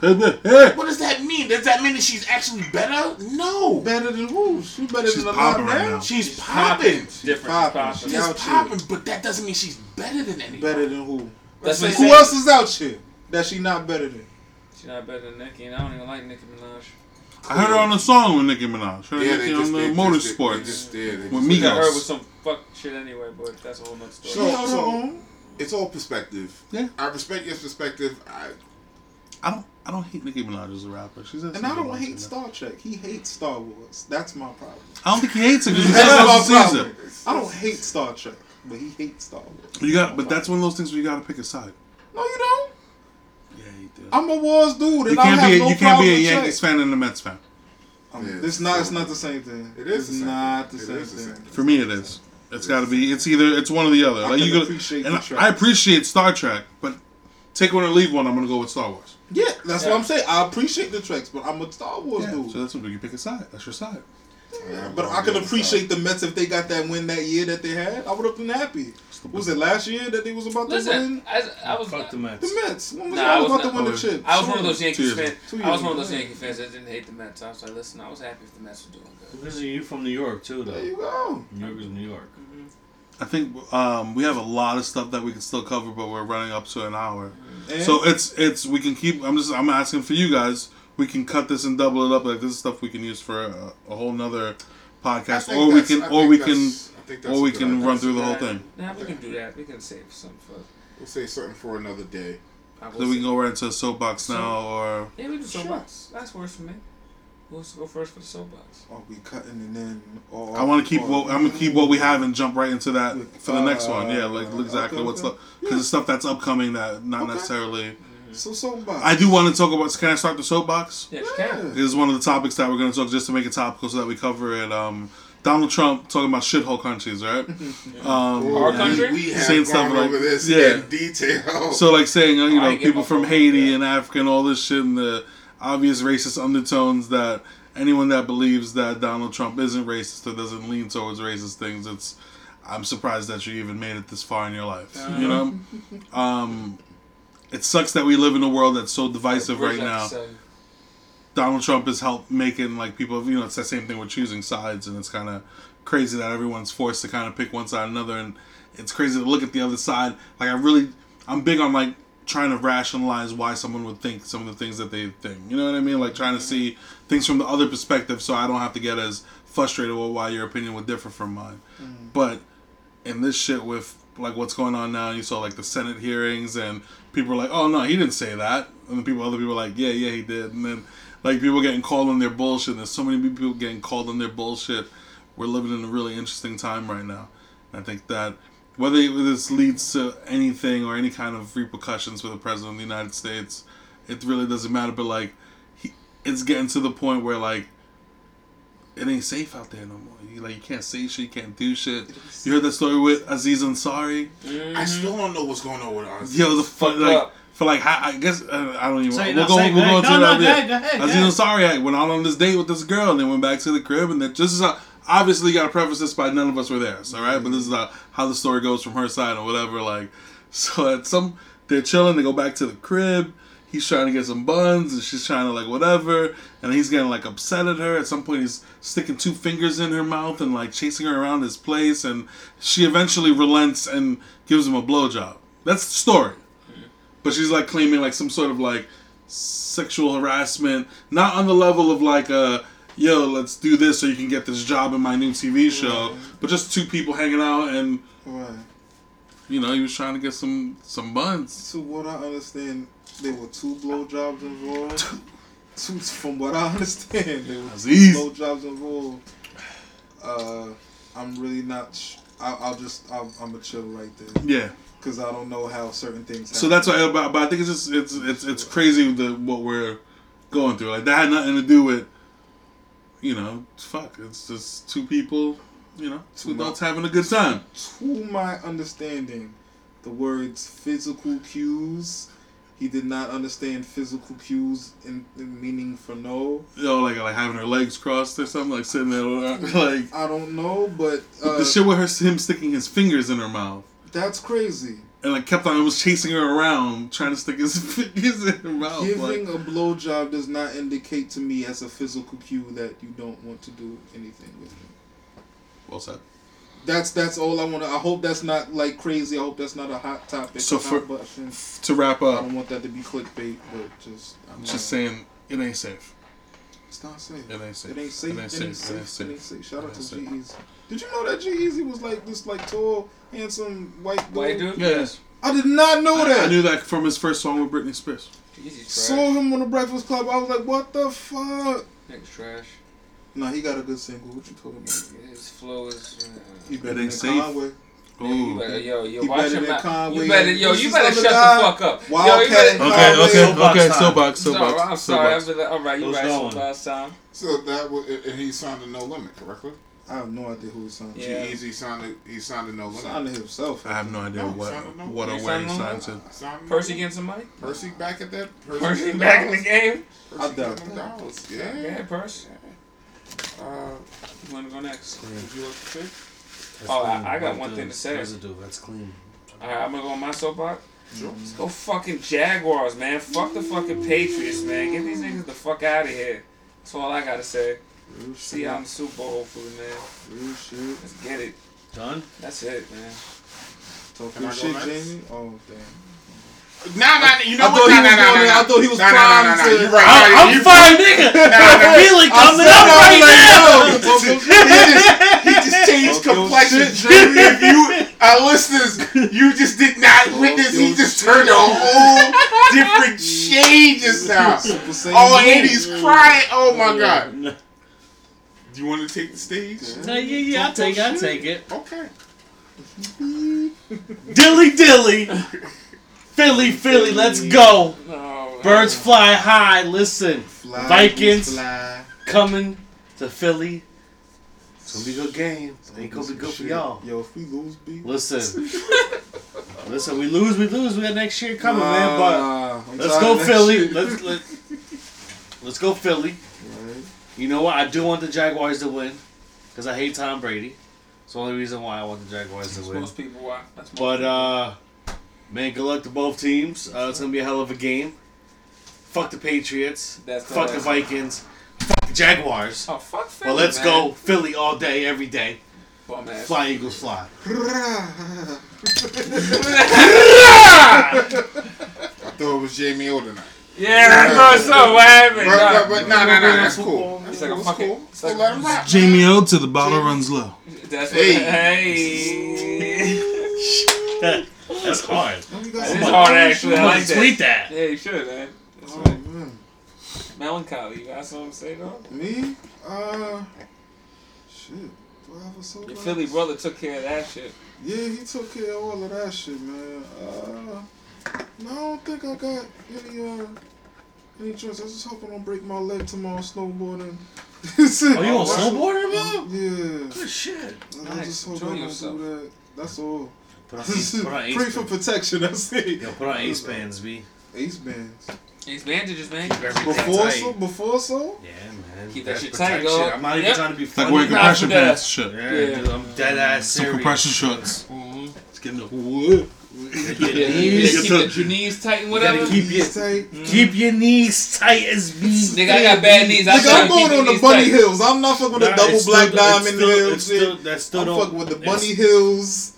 mean? What does that mean? Does that mean that she's actually better? No. Better than who? She better She's than a lot popping right now. now. She's popping. Different. popping. Popping. She's She's out popping, but that doesn't mean she's better than anybody. Better than who? That's Let's what Who I'm else is out here that she not better than? She's not better than Nicki, and I don't even like Nicki Minaj. I heard her on the song with Nicki Minaj. Heard Yeah, Nicki they on just the they just- motorsports. They just, yeah, they With just- Migos. Got her with some fuck shit anyway, but that's a whole nother story. She So- her so- own. It's all perspective. Yeah. I respect your perspective. I I don't. I don't hate Nicki Minaj as a rapper. She's a And I don't hate Star Trek. He hates Star Wars. That's my problem. I don't think he hates it because he That's says my a problem. season. I don't hate Star Trek, but he hates Star Wars. You got, but that's one of those things where you got to pick a side. No, you don't. Yeah, you do. I'm a Wars dude, and You I can't have be. A, no you can't be a Yankees fan and a Mets fan. Um, Yeah, it's not. so- It's not the same thing. It is It's not the thing. It same the thing. same thing. For me, it is. It's got to be. It's either. It's one or the other. I like can you could appreciate and the I, appreciate Star Trek, but take one or leave one. I'm gonna go with Star Wars. Yeah, that's Yeah. what I'm saying. I appreciate the Treks, but I'm a Star Wars Yeah, dude. so that's what you pick a side. That's your side. Yeah, But I'm can appreciate the Mets if they got that win that year that they had. I would have been happy. Was it last year that they was about to Listen, win? I, I was. Fuck the Mets. The Mets. When was Nah, y'all I was about not- to win the chip? I was one of those Two Yankees fans. I was one of those ago. Yankee fans that didn't hate the Mets. I was like, listen, I was happy if the Mets were doing good. Because you from New York too, though. There you go. New York is New York. I think um, we have a lot of stuff that we can still cover, but we're running up to an hour. And So it's it's we can keep. I'm just I'm asking for you guys. We can cut this and double it up. Like this is stuff we can use for a, a whole nother podcast, or we can I or we can that's- I think that's or we can idea. run through the whole thing. Nah, we can do that. We can save something for. We'll say something for another day. I Then we can go right into a soapbox now, or Yeah, we do Sure. soapbox. That's worse for me. Who wants to go first for the soapbox? Are we cutting and then? I want to keep or- what I'm gonna keep what we have and jump right into that for the next one. Yeah, like Uh, exactly okay, what's okay. up because it's stuff that's upcoming that not Okay. necessarily. So soapbox. I do want to talk about. Can I start the soapbox? Yeah, you can. This is one of the topics that we're going to talk just to make it topical so that we cover it. Um, Donald Trump talking about shithole countries, right? Um, Our country? We have Saying gone stuff like- over this yeah. in detail. So like saying, uh, you know, people from Haiti yeah. and Africa and all this shit and the obvious racist undertones that anyone that believes that Donald Trump isn't racist or doesn't lean towards racist things, it's I'm surprised that you even made it this far in your life. You know, um, it sucks that we live in a world that's so divisive right now. say? Donald Trump has helped making like people, you know, it's the same thing with choosing sides, and it's kind of crazy that everyone's forced to kind of pick one side or another, and it's crazy to look at the other side. Like I really, I'm big on like trying to rationalize why someone would think some of the things that they think. You know what I mean? Like trying to see things from the other perspective, so I don't have to get as frustrated with why your opinion would differ from mine. Mm. But in this shit with like what's going on now, you saw like the Senate hearings and people are like, "Oh no, he didn't say that," and then people, other people are like, "Yeah, yeah, he did," and then like people getting called on their bullshit. And there's so many people getting called on their bullshit. We're living in a really interesting time right now. I think that whether this leads to anything or any kind of repercussions for the president of the United States, it really doesn't matter. But like, he, it's getting to the point where like, it ain't safe out there no more. You like, you can't say shit, you can't do shit. You heard that story with Aziz Ansari? I still mm-hmm. don't know what's going on with us. Yo, the fuck, like up. For like, how, I guess uh, I don't even. Say, we'll go. we'll go into No, that. no, bit. go ahead, go ahead, go Aziz ahead. Ansari I went out on this date with this girl, and then went back to the crib, and then just is how. Obviously, got to preface this by none of us were there, so right. But this is how, how the story goes from her side or whatever. Like, so at some they're chilling, they go back to the crib. He's trying to get some buns, and she's trying to like whatever, and he's getting like upset at her. At some point, he's sticking two fingers in her mouth and like chasing her around his place, and she eventually relents and gives him a blowjob. That's the story. But she's like claiming like some sort of like sexual harassment, not on the level of like uh yo, let's do this so you can get this job in my new TV show, but just two people hanging out and Right. you know, he was trying to get some some buns. So what I understand, there were two blowjobs involved. Two, from what I understand, there were two blowjobs involved. Uh, I'm really not. Sh- I, I'll just. I'll, I'm gonna chill right there Yeah. because I don't know how certain things. So that's why but, but I think it's just it's it's it's crazy the what we're going through. Like that had nothing to do with you know, fuck. It's just two people, you know, two Two adults having a good time. to my understanding, the words physical cues. He did not understand physical cues in, in meaning for no. You know, like like having her legs crossed or something, like sitting there like I don't know, but uh, the shit with her him sticking his fingers in her mouth. that's crazy. and like kept on was chasing her around, trying to stick his fingers in her mouth. Giving Like, a blowjob does not indicate to me as a physical cue that you don't want to do anything with me. well said. That's that's all I want to. I hope that's not like crazy. I hope that's not a hot topic. So for- To wrap up, I don't want that to be clickbait, but just I'm just not- saying it ain't safe. it's not safe. It ain't safe. It ain't safe. It ain't safe. It ain't safe. It ain't safe. It ain't safe. Shout out to safe. G-Eazy. Did you know that G-Eazy was like this, like tall, handsome white dude? White dude? Yes. I did not know I, that. I knew that from his first song with Britney Spears. Easy trash. Saw him on the Breakfast Club. I was like, what the fuck? Nigga's trash. Nah, he got a good single. What you talking about? His flow is. Uh, He better ain't than safe. Conway. Yeah, you Ooh. better, yo, yo, He watch better your than mouth. Conway You better, yo, you better shut guy? the fuck up. yo, you better. and Okay, Conway. okay, Soapbox okay. time. Soapbox, No, soapbox. I'm sorry. I'm soapbox. really, all right, you Who's right. going? Last time. So that was, and he signed a no limit, correctly? I have no idea who he signed. to. Yeah. G-Eazy signed a, he signed a no limit. Signed to himself. I have no idea No, what sounded no- what or you where he signed no- to. Signed Percy limit. getting some money. Percy back at that. Percy, Percy back in the game. Percy I doubt getting them that. dollars. Yeah, Yeah. Purse. Uh, You want to go next? would you like to say? Oh, I- clean. I got one thing to say. Residue. That's clean. All right, I'm gonna go on my soapbox. Sure. Let's go fucking Jaguars, man. Fuck the fucking Patriots, man. Get these niggas the fuck out of here. That's all I gotta say. Real See shit. y'all in the Super Bowl, hopefully, man. Real shit. Let's get it. Done. That's it, man. Talk Can your shit, next? Jamie. Oh damn. Nah, nah, you know I what? thought he Nah, was nah, nah, going nah. I thought he was Nah, nah, nah, nah, nah. to- You're right. I'm, nah, I'm you- fine, nigga. I'm feeling coming up right now. He just changed Talk your complexion. shit, If you, our uh, listeners, you just did not witness. He just shit. turned a whole different shade just now. Super Saiyan Oh, Blue. and he's crying. Oh my god. Do you want to take the stage? Yeah, yeah, yeah. I'll take it. I'll take it. Okay. Dilly dilly. Philly, Philly, let's go. No. Birds fly high. Listen, Fly, Vikings. fly. coming to Philly. It's gonna be a good game. Ain't gonna be good for y'all. Yo, if we lose, B. Listen, listen. We lose, we lose. We got next year coming, man. But Nah, I'm let's go Philly. shit. Let's let, let's go Philly. Right. You know what? I do want the Jaguars to win because I hate Tom Brady. It's the only reason why I want the Jaguars to win. Most people why. That's most But people. Man, good luck to both teams. Uh, it's gonna be a hell of a game. Fuck the Patriots. That's the Fuck the last- Vikings. Fuck the Jaguars. Oh fuck Philly, Well, let's man. go Philly all day, every day. Bum ass. Fly Eagles fly. I thought it was Jamie O tonight. Yeah, I thought so. What happened? But, Nah. but, but no, no, no, that's cool. It's That's like a cool. fucking- So let him rock. Jamie O to the bottle runs low. That's what. Hey. Hey. That's hard. You got That some is more hard, actually. I like that. Tweet that. Yeah, you should, man. That's Oh, right. man. Melancholy. You got something to say though? Me? Uh, shit. Do I have a soapbox? Your Philly brother took care of that shit. Yeah, he took care of all of that shit, man. Uh, no, I don't think I got any uh any choice. I just hope I don't break my leg tomorrow snowboarding. Oh, you on snowboarder, bro? Yeah. Good shit. I Nice. just hope Enjoy I don't yourself. do that. That's all. Put on ace, put on ace, Pray for protection. That's it. yo, put on ace bands, b. Ace bands. These bandages, man. Before tight. so, before so. Yeah, man. Keep that That's shit tight, protection. dog. I'm not even Yep. trying to be It's like wearing compression pants shit. Yeah, Yeah. dude, I'm dead ass Some serious. compression shorts. Mm-hmm. It's getting the Yeah, Your knees, keep the, your knees tight and whatever. keep your tight. keep your knees tight as me. Nigga, I got bad knees. I Nigga, tell I'm going on the bunny tight. hills. I'm not fucking with the double black still- diamond still- hills. still- that's still I'm fucking with the bunny hills.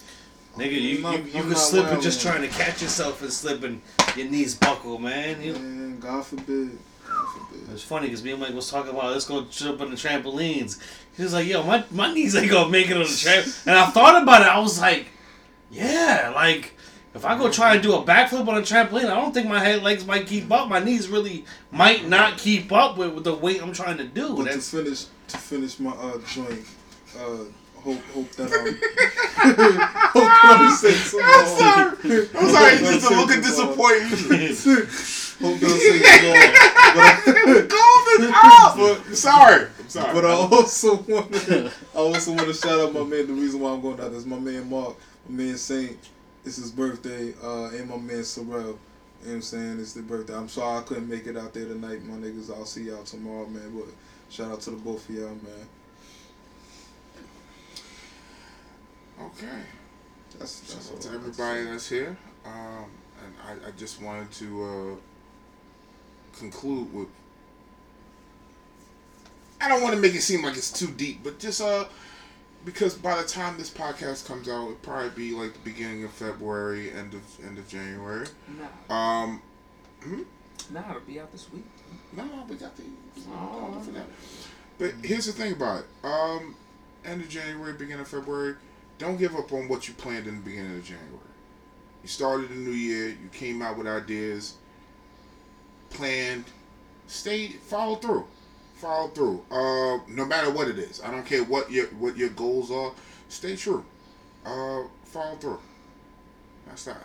Nigga, you, not- you, you can slip and just trying to catch yourself and slip and your knees buckle, man. You, Man, God forbid. God forbid. It's funny because me and Mike was talking about let's go jump on the trampolines. He was like, "Yo, my my knees ain't gonna make it on the tramp." And I thought about it. I was like, "Yeah, like if I go try and do a backflip on a trampoline, I don't think my head legs might keep up. My knees really might not keep up with, with the weight I'm trying to do." But to finish, to finish my uh, joint, uh, hope hope that um, hope that I'm saying I'm sorry. I'm sorry. Just a look of disappointment. Hope that I'm saying some more. Golden up. Sorry. I'm sorry. But I also want to, I also want to shout out my man. The reason why I'm going out is my man Mark, my man Saint. It's his birthday, uh, and my man Sorrell. You know what I'm saying? It's the birthday. I'm sorry I couldn't make it out there tonight, my niggas. I'll see y'all tomorrow, man. But shout out to the both of y'all, man. Okay. That's that's Shout all to everybody say. that's here. Um, and I, I just wanted to uh, conclude with. I don't want to make it seem like it's too deep, but just uh, because by the time this podcast comes out, it'll probably be like the beginning of February, end of end of January. Nah, Um, nah, it'll be out this week. no, no, we got the oh, for that. But here's the thing about it. Um, end of January, beginning of February. Don't give up on what you planned in the beginning of January. You started the new year. You came out with ideas. Planned. Stay. Follow through. Follow through. Uh, no matter what it is. I don't care what your what your goals are. Stay true. Uh, follow through. That's that.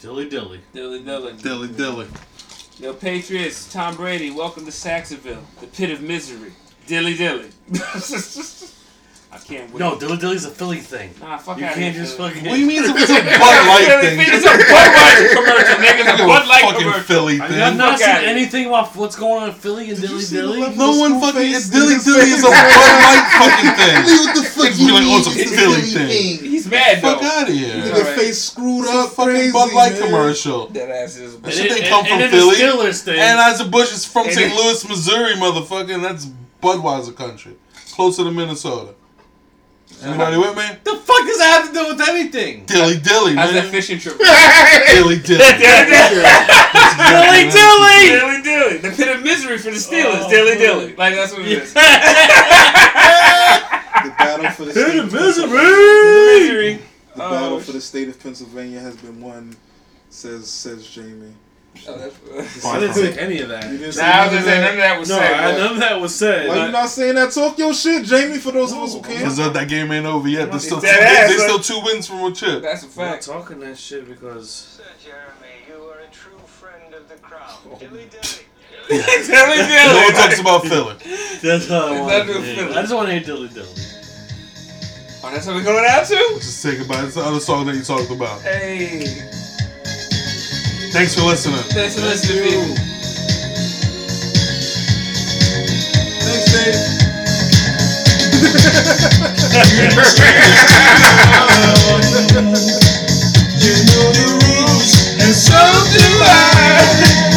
dilly dilly. Dilly dilly. Dilly dilly. Yo, Patriots, Tom Brady, welcome to Saxonville, the pit of misery. Dilly dilly. I can't wait. No, dilly dilly's a Philly thing. nah, fuck You out can't just Philly. fucking. What do you mean it's a Bud Light thing? It's a Bud Light commercial, nigga. It's a Bud Light fucking commercial. Philly Have thing. you not seen anything about what's going on in Philly and Did you dilly see the dilly? level- No one fucking. face, Dilly dilly is a. Bud Light fucking thing. What the fuck Niggas be like, oh, it's a Philly thing. He's mad though. Fuck out of here. Nigga Alright. face screwed up, fucking crazy, Bud Light man. commercial. That ass is. That shit didn't come and- from and then the Philly. Steelers thing. And Busch is from And St. it- Louis, Missouri, motherfucker, and that's Budweiser country. Closer to Minnesota. Anybody with me? the fuck does that have to do with anything? Dilly dilly, How's that man. fishing trip? Dilly dilly. dilly dilly. Dilly dilly. The pit of misery for the Steelers. Oh, dilly boy. dilly. Like that's what it is. The battle for the state of misery. misery. Oh, the Oh, battle sh- for the state of Pennsylvania has been won, says says Jamie. Oh, that's- I didn't say any of that. You didn't Nah, I was none gonna say none of that? that was No, said. I, none of that was said. Why you not saying that? Talk your shit, Jamie. For those of us who Because can't. that game ain't over yet. There's still, two, ass, there's still two wins from a chip. That's a I'm not fact. talking that shit because Sir Jeremy, you are a true friend of the crowd. Oh, dilly dilly. dilly No one talks about Philly. that's how I want not to no hear. Philly. I just want to hear dilly dilly. Oh, that's what we're going out to? Just think about it. It's the other song that you talked about. Hey. Thanks for listening. Thanks for Thank listening, you. people. Thanks, Dave. you know the rules, and so do I.